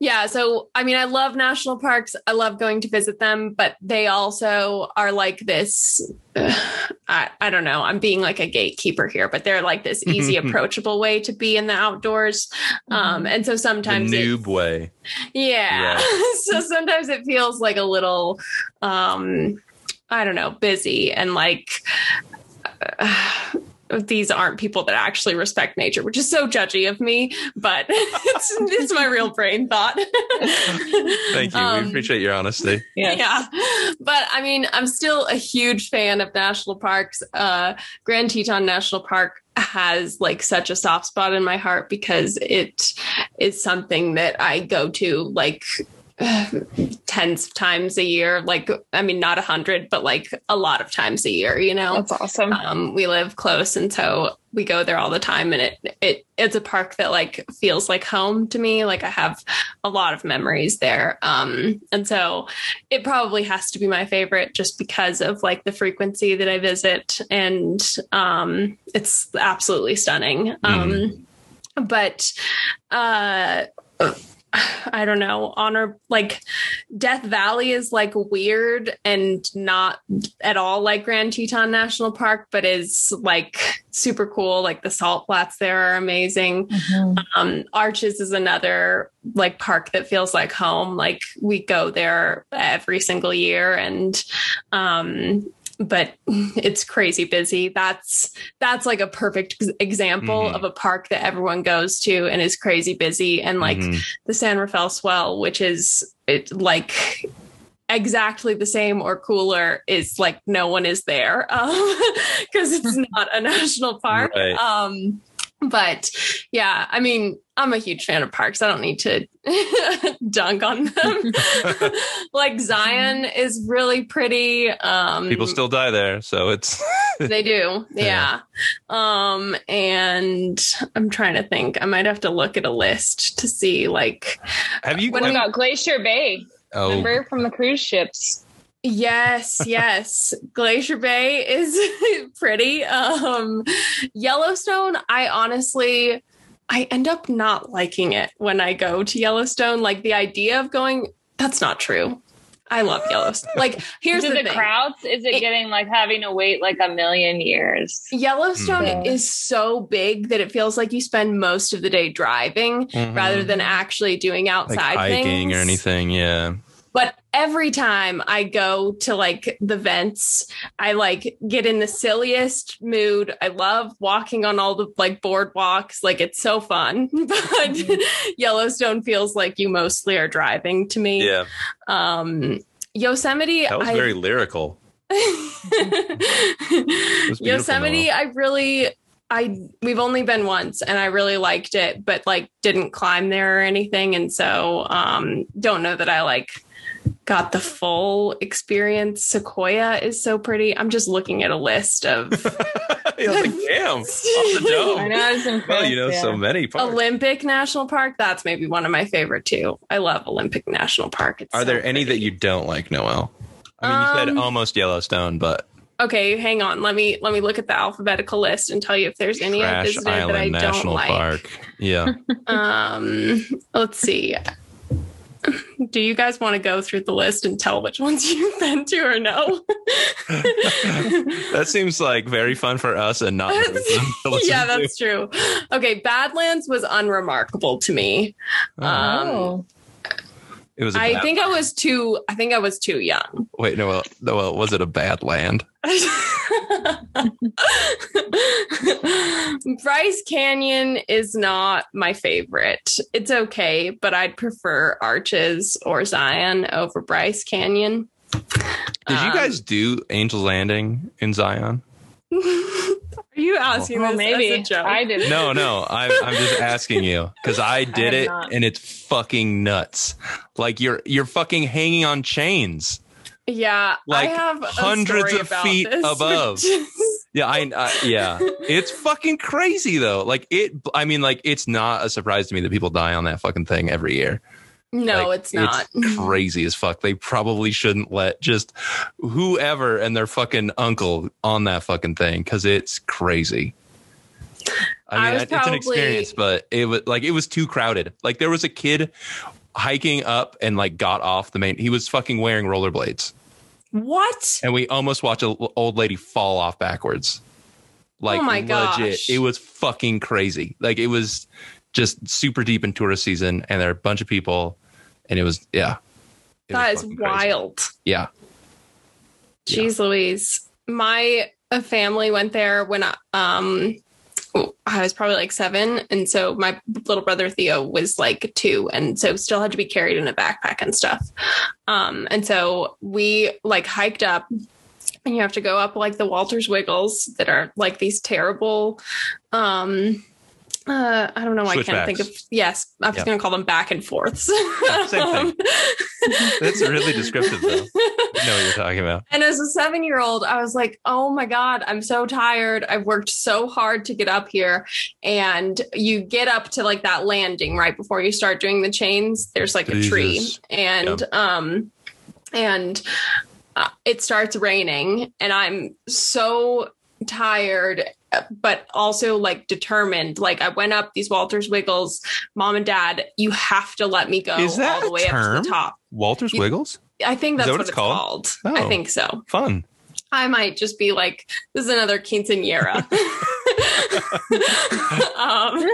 Yeah. So, I mean, I love national parks. I love going to visit them, but they also are like this. I, I don't know. I'm being like a gatekeeper here, but they're like this easy, approachable way to be in the outdoors. Um, and so The sometimes it- noob way. Yeah. so sometimes it feels like a little um I don't know, busy and like these aren't people that actually respect nature, which is so judgy of me, but it's, it's my real brain thought. Thank you. Um, we appreciate your honesty. Yes. Yeah. But I mean, I'm still a huge fan of national parks. Uh, Grand Teton National Park has like such a soft spot in my heart because it is something that I go to like tens of times a year. Like, I mean, not a hundred, but like a lot of times a year, you know? That's awesome. um, we live close and so we go there all the time and it it it's a park that like feels like home to me like i have a lot of memories there um and so it probably has to be my favorite just because of like the frequency that i visit and um it's absolutely stunning um but uh I don't know, honor like Death Valley is like weird and not at all like Grand Teton National Park, but is like super cool. Like the salt flats there are amazing. Um, Arches is another like park that feels like home. Like we go there every single year and um but it's crazy busy. That's that's like a perfect ex- example Mhm. of a park that everyone goes to and is crazy busy and like Mhm. the San Rafael Swell, which is it like exactly the same or cooler is like no one is there because it's not a national park. Right. Um, but yeah, I mean, I'm a huge fan of parks. I don't need to dunk on them. like Zion is really pretty. Um, People still die there, so it's they do. Yeah. Yeah. Um, and I'm trying to think. I might have to look at a list to see like have you What When- about Glacier Bay? oh Remember from the cruise ships? Yes, yes. Glacier Bay is pretty. Um Yellowstone, I honestly I end up not liking it when I go to Yellowstone. Like the idea of going that's not true. I love Yellowstone. Like, here's the, the, thing. crowds? Is it, It- getting like having to wait like a million years? Yellowstone Mhm. is so big that it feels like you spend most of the day driving Mhm. rather than actually doing like outside hiking things or anything. Yeah. But every time I go to like the vents, I like get in the silliest mood. I love walking on all the like boardwalks. Like it's so fun. But Yellowstone feels like you mostly are driving to me. Yeah. Um Yosemite That was I- very lyrical. Yosemite, I really I we've only been once and I really liked it, but like didn't climb there or anything. And so um don't know that I like got the full experience. Sequoia is so pretty. I'm just looking at a list of I was like, damn, off the dome. I know. I was impressed. Well, you know, yeah. so many parks. Olympic National Park. That's maybe one of my favorite too. I love Olympic National Park. It's Are so there any that you don't like, Noel? I mean, you said Um, almost Yellowstone, but Okay, hang on. Let me let me look at the alphabetical list and tell you if there's any I Trash visited that I Island don't National like. Park. Yeah. Um, let's see. Do you guys want to go through the list and tell which ones you've been to or no? that seems like very fun for us and not to yeah, to. that's true. Okay, Badlands was unremarkable to me. Um, Oh. It was. I think I was too. I think I was too young. Wait, Noel. Noel, was it a bad land? Bryce Canyon is not my favorite. It's okay, but I'd prefer Arches or Zion over Bryce Canyon. Did you Um, guys do Angel Landing in Zion? Are you asking Well, this maybe as a joke? I did. It. No, no. I'm, I'm just asking you because I did have it not. and it's fucking nuts. Like you're you're fucking hanging on chains. Yeah, Like, I have a hundreds story of about feet this, above. Yeah, I, I yeah. It's fucking crazy though. Like it. I mean, like it's not a surprise to me that people die on that fucking thing every year. No, Like, it's not. It's crazy as fuck. They probably shouldn't let just whoever and their fucking uncle on that fucking thing because it's crazy. I I mean, was it's an experience, but it was like it was too crowded. Like there was a kid hiking up and like got off the main. He was fucking wearing rollerblades, what? and we almost watched an old lady fall off backwards. Like Oh my legit, gosh. it was fucking crazy. Like it was just super deep in tourist season, and there are a bunch of people, and it was yeah. It That was is fucking crazy. wild. Yeah. Jeez Louise. My family went there when I, um I was probably like seven. And so my little brother Theo was like two and so still had to be carried in a backpack and stuff. Um and so we like hiked up and you have to go up like the Walters Wiggles that are like these terrible um uh, I don't know. I can't think of. Yes, I was just going to call them back and forths. same thing. That's really descriptive, though. Know what you're talking about. And as a seven year old, I was like, oh my God, I'm so tired. I've worked so hard to get up here. And you get up to like that landing right before you start doing the chains. There's like a tree. Jesus. And, um, and uh, it starts raining. And I'm so tired but also like determined like i went up these walters wiggles mom and dad you have to let me go Is that all the way up to the top Walter's You- Wiggles? i think that's that what, what it's called, called? i Oh. think so Fun. I might just be like, this is another quinceanera. um,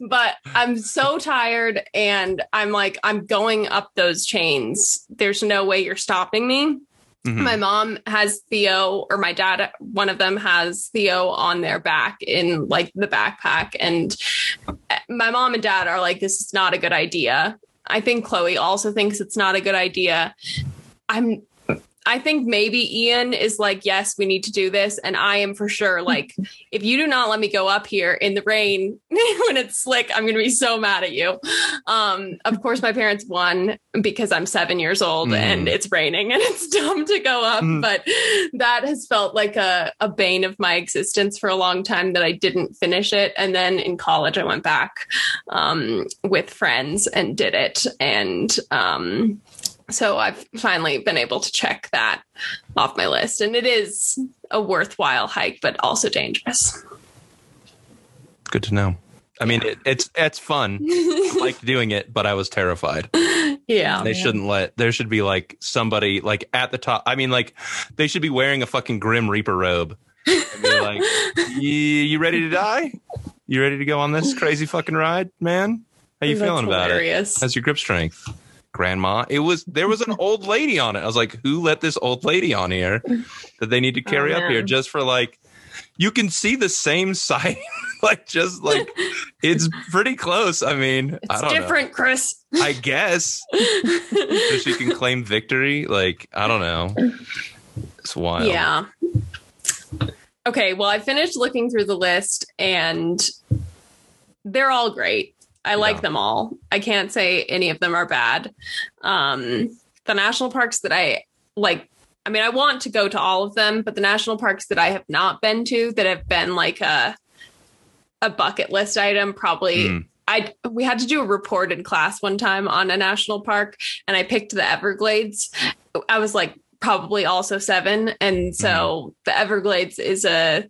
but I'm so tired and I'm like, I'm going up those chains. There's no way you're stopping me. Mhm. My mom has Theo, or my dad, one of them has Theo on their back in like the backpack. And my mom and dad are like, this is not a good idea. I think Chloe also thinks it's not a good idea. I'm I think maybe Ian is like, yes, we need to do this. And I am for sure like, if you do not let me go up here in the rain when it's slick, I'm going to be so mad at you. Um, of course, my parents won because I'm seven years old Mhm. and it's raining and it's dumb to go up. Mhm. But that has felt like a, a bane of my existence for a long time that I didn't finish it. And then in college, I went back um, with friends and did it. And, um, so I've finally been able to check that off my list. And it is a worthwhile hike, but also dangerous. Good to know. I mean, it, it's it's fun. I liked doing it, but I was terrified. yeah. They shouldn't let. There should be like somebody like at the top. I mean, like they should be wearing a fucking Grim Reaper robe. And be like, you, ready to die? You ready to go on this crazy fucking ride, man? How you That's feeling about it? hilarious. How's your grip strength? Grandma, it was there was an old lady on it. I was like, who let this old lady on here that they need to oh, carry Oh, up here just for like you can see the same side like just like it's pretty close. I mean, I It's don't different, Chris. I guess so she can claim victory. Like, I don't know. It's wild. Yeah. Okay, well, I finished looking through the list and they're all great. I like Yeah. them all. I can't say any of them are bad. Um, the national parks that I like, I mean, I want to go to all of them, but the national parks that I have not been to that have been like a a bucket list item probably Mm. I we had to do a report in class one time on a national park and I picked the Everglades. I was like probably also 7 and so the Everglades is a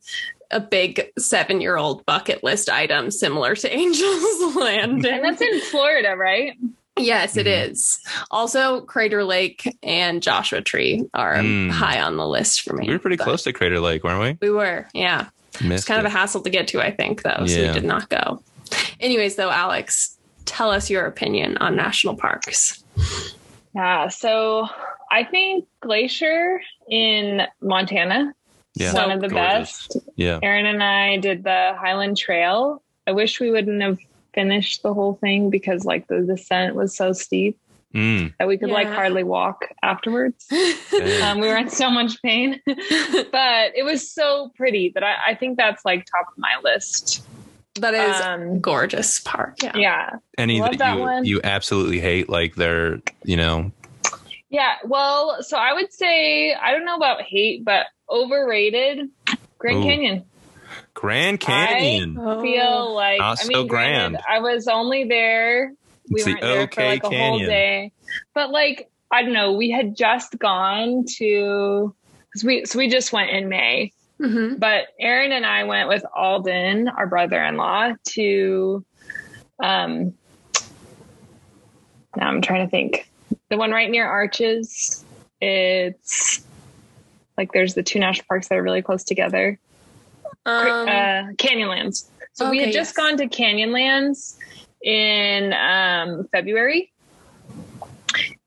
a big 7-year-old bucket list item similar to Angels Landing. And that's in Florida, right? yes, it Mhm. is. Also Crater Lake and Joshua Tree are Mm. high on the list for me. We were pretty close to Crater Lake, weren't We We were. Yeah. we? It's Missed kind of a hassle to get to, I think, though. So Yeah. we did not go. Anyways, though, Alex, tell us your opinion on national parks. Yeah. So I think Glacier in Montana yeah. one of the Gorgeous. best. Yeah. Aaron and I did the Highline Trail. I wish we wouldn't have finished the whole thing because like the descent was so steep Mm. that we could like hardly walk afterwards. Um, we were in so much pain, but it was so pretty that I, I think that's like top of my list. that is Um, gorgeous park. Yeah. yeah. Any that, that you one. you absolutely hate, like they're you know. Yeah. Well, so I would say, I don't know about hate, but overrated Grand Ooh. Canyon. Grand Canyon. Oh. feel like Not I so mean, granted, grand. I was only there. We It's weren't there OK for like a whole day, but like I don't know. We had just gone to because we so we just went in May, Mhm. but Aaron and I went with Alden, our brother-in-law, to um. Now I'm trying to think. The one right near Arches. It's like there's the two national parks that are really close together Um, uh, Canyonlands. So we had just yes. gone to Canyonlands in um, February,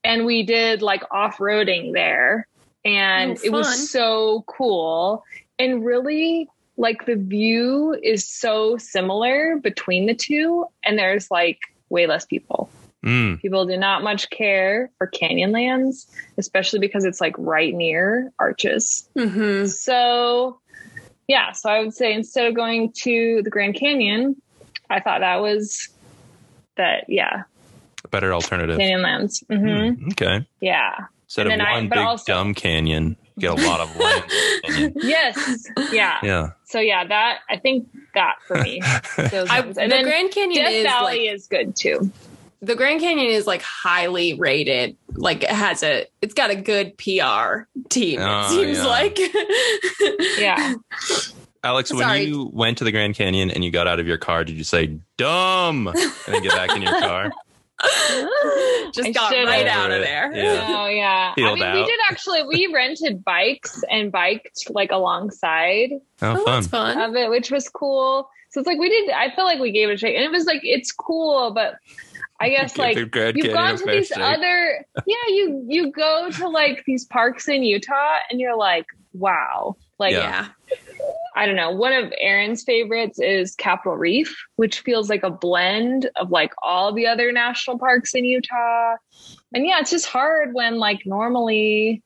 and we did like off roading there, and Oh, it was so cool. And really, like the view is so similar between the two, and there's like way less people. Mm. People do not much care for Canyonlands, especially because it's like right near Arches. mhm. So, yeah, so I would say instead of going to the Grand Canyon, I thought that was that, yeah, A better alternative. Canyonlands. hmm Mm, Okay. Yeah. Instead And of then I- one big also- dumb canyon, get a lot of land. Yes. Yeah. Yeah. So, yeah, that, I think that for me. Those I, ones. the then Grand Canyon Death is Valley like is good too. The Grand Canyon is like highly rated. Like it has a, it's got a good PR team. Oh, it seems yeah. like. Yeah. Alex, when Sorry. you went to the Grand Canyon and you got out of your car, did you say "dumb" and then get back in your car? Just I got right out of there. Yeah. Oh yeah. I Peeled mean, we did actually. We rented bikes and biked like alongside Oh, Oh, fun. that's fun. of it, which was cool. So it's like we did. I feel like we gave it a shake, and it was like it's cool, but I guess like you've gone to these shake. other. Yeah, you you go to like these parks in Utah, and you're like, wow, like Yeah. I don't know. One of Aaron's favorites is Capitol Reef, which feels like a blend of like all the other national parks in Utah. And yeah, it's just hard when like normally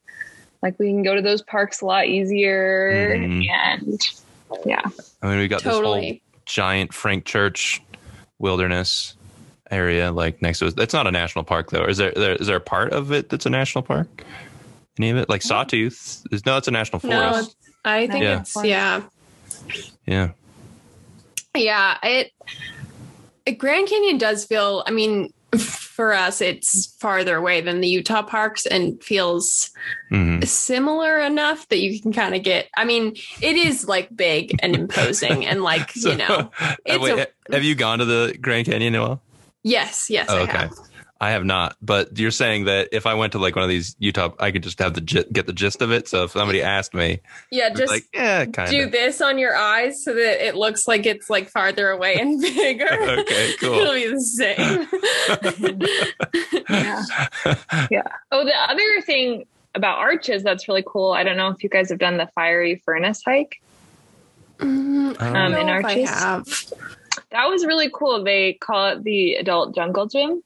like we can go to those parks a lot easier Mhm. and yeah. I mean, we got this whole giant Frank Church wilderness area like next to it. That's not a national park though. Is there, there is there a part of it that's a national park? Any of it? Like Sawtooth? Is no, it's a national No, forest. I think Yeah. it's yeah. yeah. Yeah, it, it Grand Canyon does feel. I mean, for us, it's farther away than the Utah parks and feels Mhm. similar enough that you can kind of get. I mean, it is like big and imposing, and like So- you know, it's Wait, a- have you gone to the Grand Canyon, Noel? Yes, yes, Oh, I okay. have. I have not, but you're saying that if I went to like one of these Utah, I could just have the get the gist of it. So if somebody asked me, Yeah, just like, yeah, kind do this on your eyes so that it looks like it's like farther away and bigger. Okay, cool. It'll be the same. Yeah. yeah. Oh, the other thing about arches that's really cool. I don't know if you guys have done the fiery furnace hike. Mm, I Um, don't in know if I Arches? Have. That was really cool. They call it the adult jungle gym.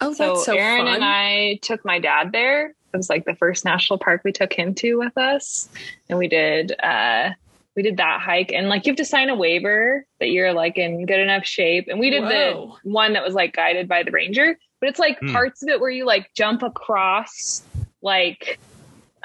Oh, that's So, that's so Aaron fun. and I took my dad there. It was like the first national park we took him to with us, and we did uh we did that hike. And like you have to sign a waiver that you're like in good enough shape. And we did Whoa. the one that was like guided by the ranger, but it's like Hmm. parts of it where you like jump across, like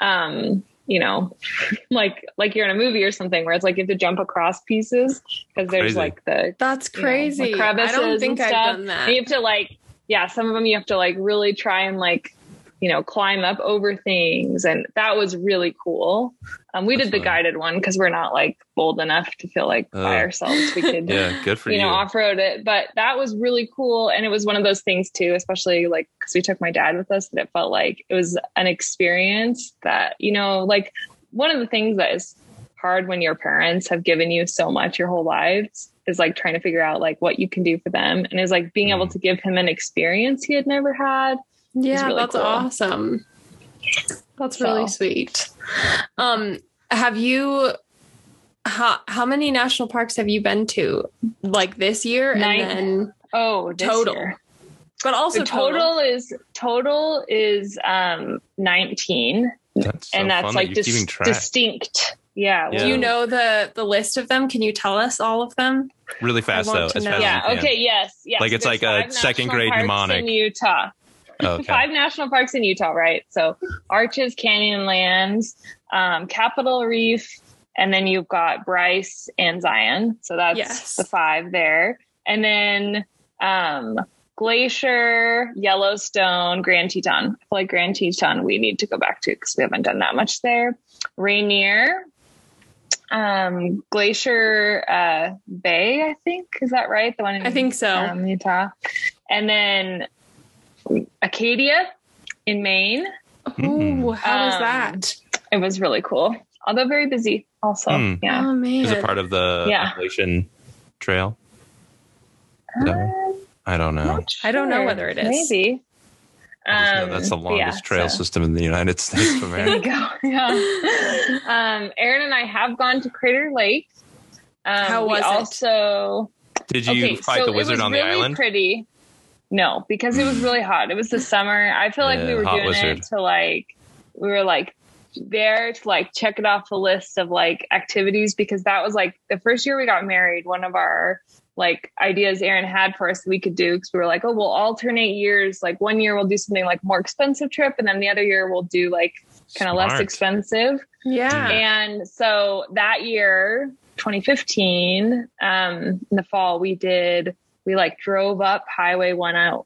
um you know, like like you're in a movie or something where it's like you have to jump across pieces because there's Crazy. like the That's you know, crazy. I don't think I've done that. And you have to like, yeah, some of them you have to like really try and like, you know, climb up over things, and that was really cool. Um, we That's did the fun. guided one because we're not like bold enough to feel like by Uh, ourselves we could. Yeah, good for you you. know, off road it, but that was really cool, and it was one of those things too, especially like because we took my dad with us, that it felt like it was an experience that you know, like one of the things that is hard when your parents have given you so much your whole lives is like trying to figure out like what you can do for them and is like being able Mm. to give him an experience he had never had yeah, really that's cool. awesome. That's So- really sweet. Um, have you? How how many national parks have you been to? Like this year, Nine. and then oh this total, year. but also the total is total is um 19 That's so and that's fun like that dis- distinct yeah, Yeah. Do you know the the list of them? Can you tell us all of them? really fast though. As fast yeah as okay yes yes Like it's There's like a second grade mnemonic. in utah okay. five national parks in Utah, right? So Arches, Canyonlands, um, Capitol Reef, and then you've got Bryce and Zion. So that's Yes. the five there. And then um, Glacier, Yellowstone, Grand Teton. I feel like Grand Teton we need to go back to because we haven't done that much there. Rainier, um, Glacier uh, Bay, I think. Is that right? The one in I think so. um, Utah. And then Acadia in Maine. Ooh, how was Um, that? It was really cool, although very busy also. Hmm. Yeah. Oh man, Is it part of the Yeah. Appalachian Trail? Is that? I don't know. Not I don't know whether it is. Maybe. I just know Um, that's the but yeah, longest trail so- system in the United States of There you America. go. Yeah. um, Aaron and I have gone to Crater Lake. Um, How we was it? Also, Did you fight the it wizard was on the really island? Pretty. No, because it was really hot. It was the summer. I feel like we were doing wizard. it to like we were like there to like check it off the list of like activities because that was like the first year we got married. One of our like ideas Aaron had for us we could do because we were like, oh, we'll alternate years. Like one year we'll do something like more expensive trip, and then the other year we'll do like kind of less expensive. yeah. And so that year, 2015, um, in the fall, we did, we like drove up Highway 10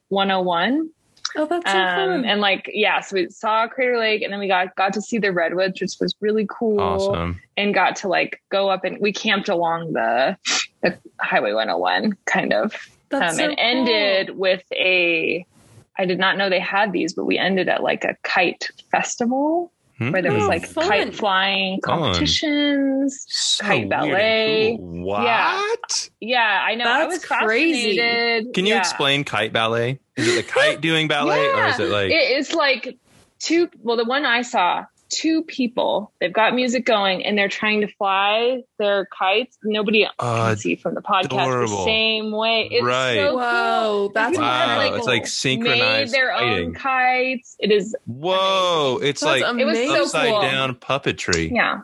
101. oh, that's so Um, fun. and like, yeah, so we saw Crater Lake and then we got, got to see the redwoods, which was really cool Awesome. and got to like go up and we camped along the, the Highway 101 kind of That's um, so and ended with a I did not know they had these, but we ended at like a kite festival Hmm. where there was Oh, like fun. kite flying competitions. So Kite ballet. cool. What? Yeah. Yeah, I know. I That's was crazy. fascinated. Can you Yeah. explain kite ballet? Is it the kite doing ballet or is it like it is like two? Well, the one I saw, two people. They've got music going and they're trying to fly their kites. Nobody uh, can see from the podcast adorable. the same way. It's Right. so Whoa, that's People have, wow, incredible. it's like synchronized. made synchronized their fighting. own kites. It is Whoa, it's That's like It was so upside cool. down puppetry. Yeah.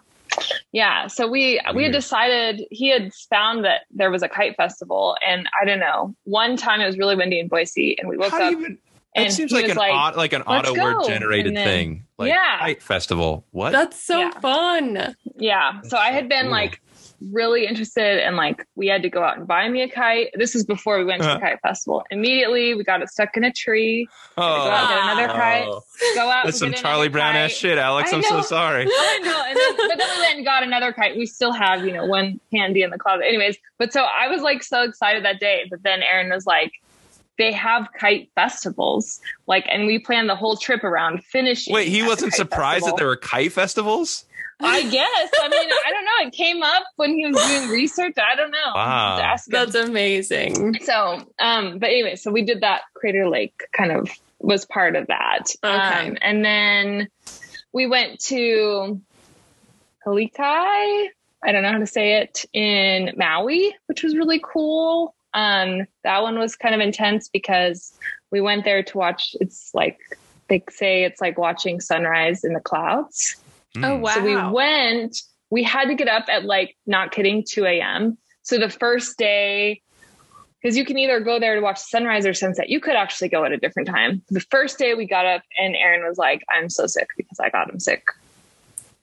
Yeah. So we we had decided he had found that there was a kite festival and I don't know. One time it was really windy in Boise and we woke How do up you even that and seems like an like, odd, like an auto word generated then- thing. Like Yeah. kite festival. What? That's so Yeah. fun. Yeah. So I had been cool. like really interested and like we had to go out and buy me a kite. This was before we went to the Uh. kite festival. Immediately we got it stuck in a tree. Oh, Go out, get another kite. Go out. That's some Charlie another Brown ass shit, Alex. I I'm so sorry. I know. And then, but then we went and got another kite. We still have, you know, one handy in the closet. Anyways, but so I was like so excited that day. But then Aaron was like, they have kite festivals. Like, and we planned the whole trip around finishing. Wait, he wasn't surprised festival. that there were kite festivals? I guess. I mean, I don't know. It came up when he was doing research. I don't know. Wow. Just ask him. That's amazing. So, um, but anyway, so we did that. Crater Lake kind of was part of that. Okay. Um, and then we went to Halikai. I don't know how to say it in Maui, which was really cool. Um, that one was kind of intense because we went there to watch. It's like they say it's like watching sunrise in the clouds. Oh Hmm. wow. So we went, we had to get up at like, not kidding, 2 a.m. So the first day, because you can either go there to watch sunrise or sunset, you could actually go at a different time. The first day we got up and Aaron was like, I'm so sick because I got him sick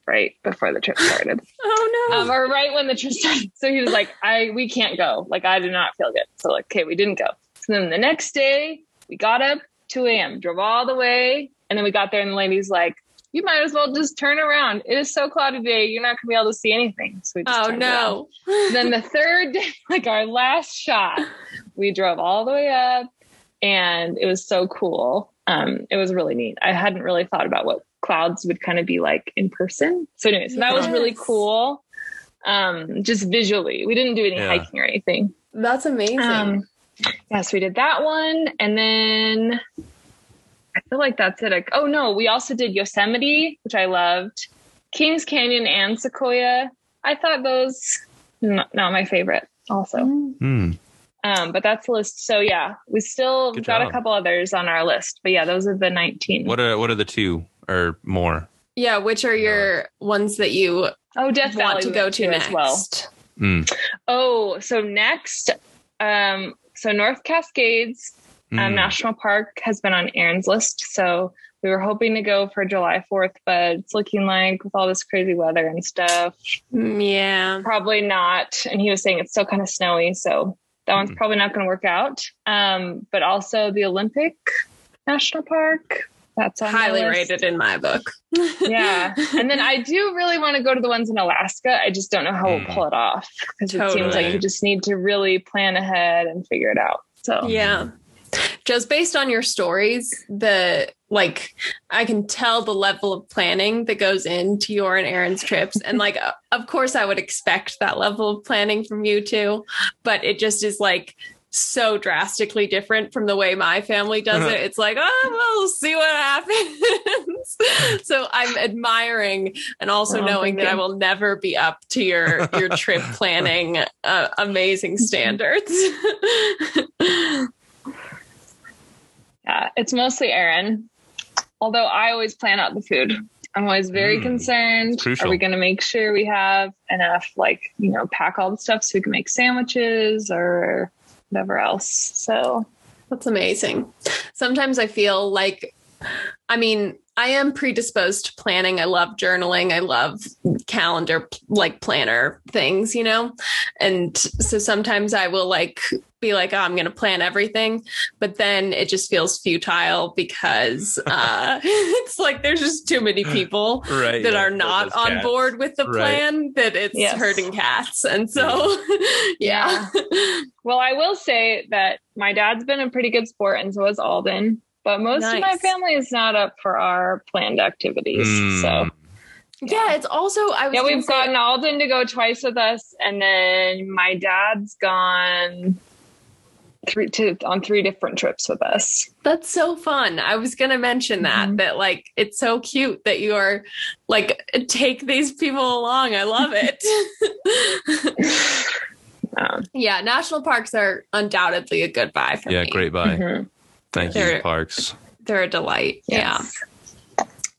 right before the trip started. Oh no. um, or right when the trip started. So he was like, I, we can't go. Like, I do not feel good. So like, okay, we didn't go. So then the next day we got up 2 a.m., drove all the way. And then we got there and the lady's like, you might as well just turn around. It is so cloudy today. You're not going to be able to see anything. So we just oh no. then the third day, like our last shot, we drove all the way up and it was so cool. Um, it was really neat. I hadn't really thought about what clouds would kind of be like in person. So anyway, so that was really cool. Um, just visually, we didn't do any Yeah. hiking or anything. That's amazing. Um, yes, we did that one. And then I feel like that's it. Like, oh no, we also did Yosemite, which I loved, Kings Canyon and Sequoia. I thought those not, not my favorite also. Hmm. Um, but that's the list. So yeah, we still Good got job. a couple others on our list. But yeah, those are the 19. What are what are the two or more? yeah, which are your ones that you oh, Death Valley want to go went to as next? well. Hmm. Oh, so next, um, so North Cascades um, Hmm. National Park has been on Aaron's list. So we were hoping to go for July 4th, but it's looking like with all this crazy weather and stuff, Mm, Yeah. probably not. And he was saying it's still kind of snowy. So that one's Mhm. probably not going to work out. Um, but also the Olympic National Park. That's on Highly rated in my book. Yeah. And then I do really want to go to the ones in Alaska. I just don't know how we'll pull it off because it seems like you just need to really plan ahead and figure it out. So Yeah. Just based on your stories, the like I can tell the level of planning that goes into your and Aaron's trips. And like uh, of course I would expect that level of planning from you too, but it just is like so drastically different from the way my family does it. It's like, oh, well, we'll see what happens. so I'm admiring and also Oh, knowing that I will never be up to your your trip planning uh, amazing standards. Yeah, it's mostly Aaron. Although I always plan out the food. I'm always very Mm, concerned. Are we going to make sure we have enough, like, you know, pack all the stuff so we can make sandwiches or whatever else? So, That's amazing. Sometimes I feel like, I mean, I am predisposed to planning. I love journaling. I love calendar, like planner things, you know? And so sometimes I will like be like, oh, I'm going to plan everything. But then it just feels futile because uh, it's like there's just too many people right that yeah, are not on cats. board with the Right. plan that it's Yes. hurting cats. And so, yeah. well, I will say that my dad's been a pretty good sport, and so has Alden. But most of my family is not up for our planned activities. Hmm. So, Yeah, it's also I was yeah, we've say- gotten Alden to go twice with us, and then my dad's gone three to on three different trips with us. That's so fun. I was going to mention that Mhm. that like it's so cute that you are like take these people along. I love it. Um, yeah, national parks are undoubtedly a good buy for Yeah, me. great buy. mhm. Thank They're- you, Parks. They're a delight. Yeah.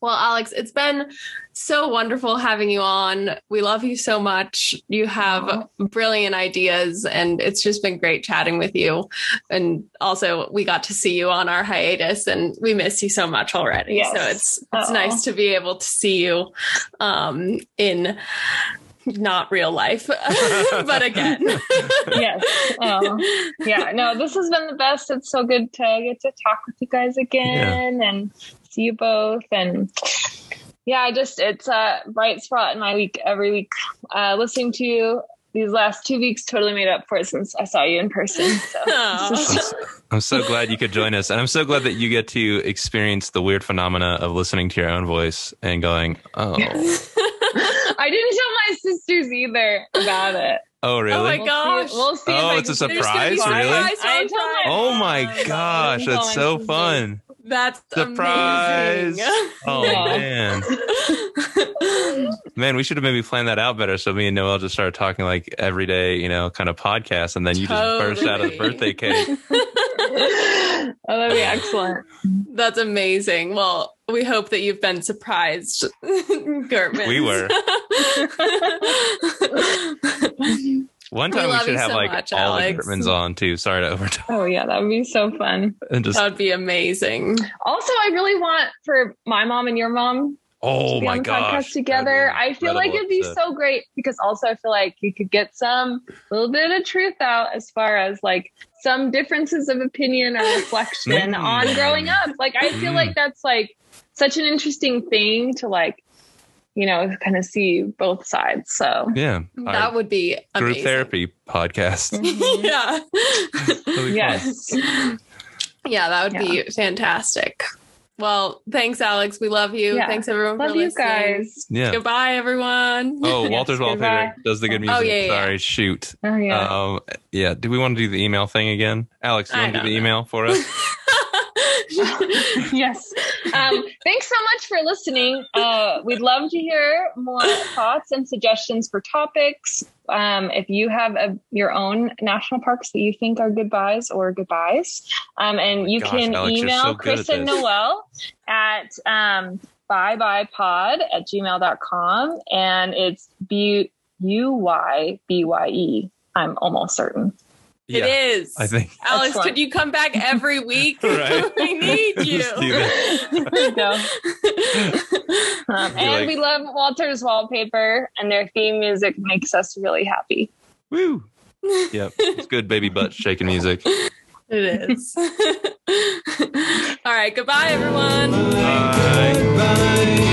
Well, Alex, it's been so wonderful having you on. We love you so much. You have Aw. brilliant ideas, and it's just been great chatting with you. And also, we got to see you on our hiatus, and we miss you so much already. Yes. So it's it's Aw. nice to be able to see you um, in not real life, but again. yes. Oh, yeah. No, this has been the best. It's so good to get to talk with you guys again and see you both. And yeah, I just, it's a bright spot in my week every week. Uh, listening to you these last two weeks totally made up for it since I saw you in person. So Aw. this is- I'm so glad you could join us, and I'm so glad that you get to experience the weird phenomena of listening to your own voice and going, "Oh, I didn't tell my sisters either about it. oh, really? Oh my We'll gosh. See, we'll see. Oh, if it's a can- There's gonna be surprise, really? surprise I oh my. Oh my gosh, that's so sisters. fun! That's Surprise! amazing. Oh man, man, we should have maybe planned that out better. So me and Noel just started talking like every day, you know, kind of podcast, and then you just burst out of the birthday cake. oh, that'd be excellent. That's amazing. Well, we hope that you've been surprised, Gertman. We were. One time we, love should have so like much, all Alex. the Gertmans on too. Sorry to overtalk Oh yeah, that would be so fun. and just that would be amazing. Also, I really want for my mom and your mom oh to be my gosh, podcast together. I feel like it'd be so great because also I feel like you could get some little bit of truth out as far as like some differences of opinion or reflection Mm. on growing up. Like I feel Mm. like that's like such an interesting thing to like, you know, kind of see both sides. So yeah. That Our would be group therapy podcast. yeah. That'll be fun. yes. Yeah, that would be fantastic. Well, thanks, Alex. We love you. Yeah. Thanks, everyone, Love for you listening. guys. Yeah. Goodbye, everyone. Oh, Walter's wallpaper goodbye. does the good music. Oh, yeah, yeah, Sorry, shoot. Oh yeah. Um, yeah. Do we want to do the email thing again? Alex, do you I want to do the know. email for us? yes. Um, thanks so much for listening. Uh, we'd love to hear more thoughts and suggestions for topics. Um, if you have a, your own national parks that you think are goodbyes or goodbyes, um, and you gosh, can Alex, email so Chris and. Noel at um, buybyepod at gmail.com. And it's B U Y B Y E. I'm almost certain. It is. I think. Alex, could you come back every week? Right. we need you. Just do that. There you go. Um, and like- we love Walter's wallpaper, and their theme music makes us really happy. Woo. Yep. It's good baby butt shaking music. It is. All right. Goodbye, everyone. Bye. Bye.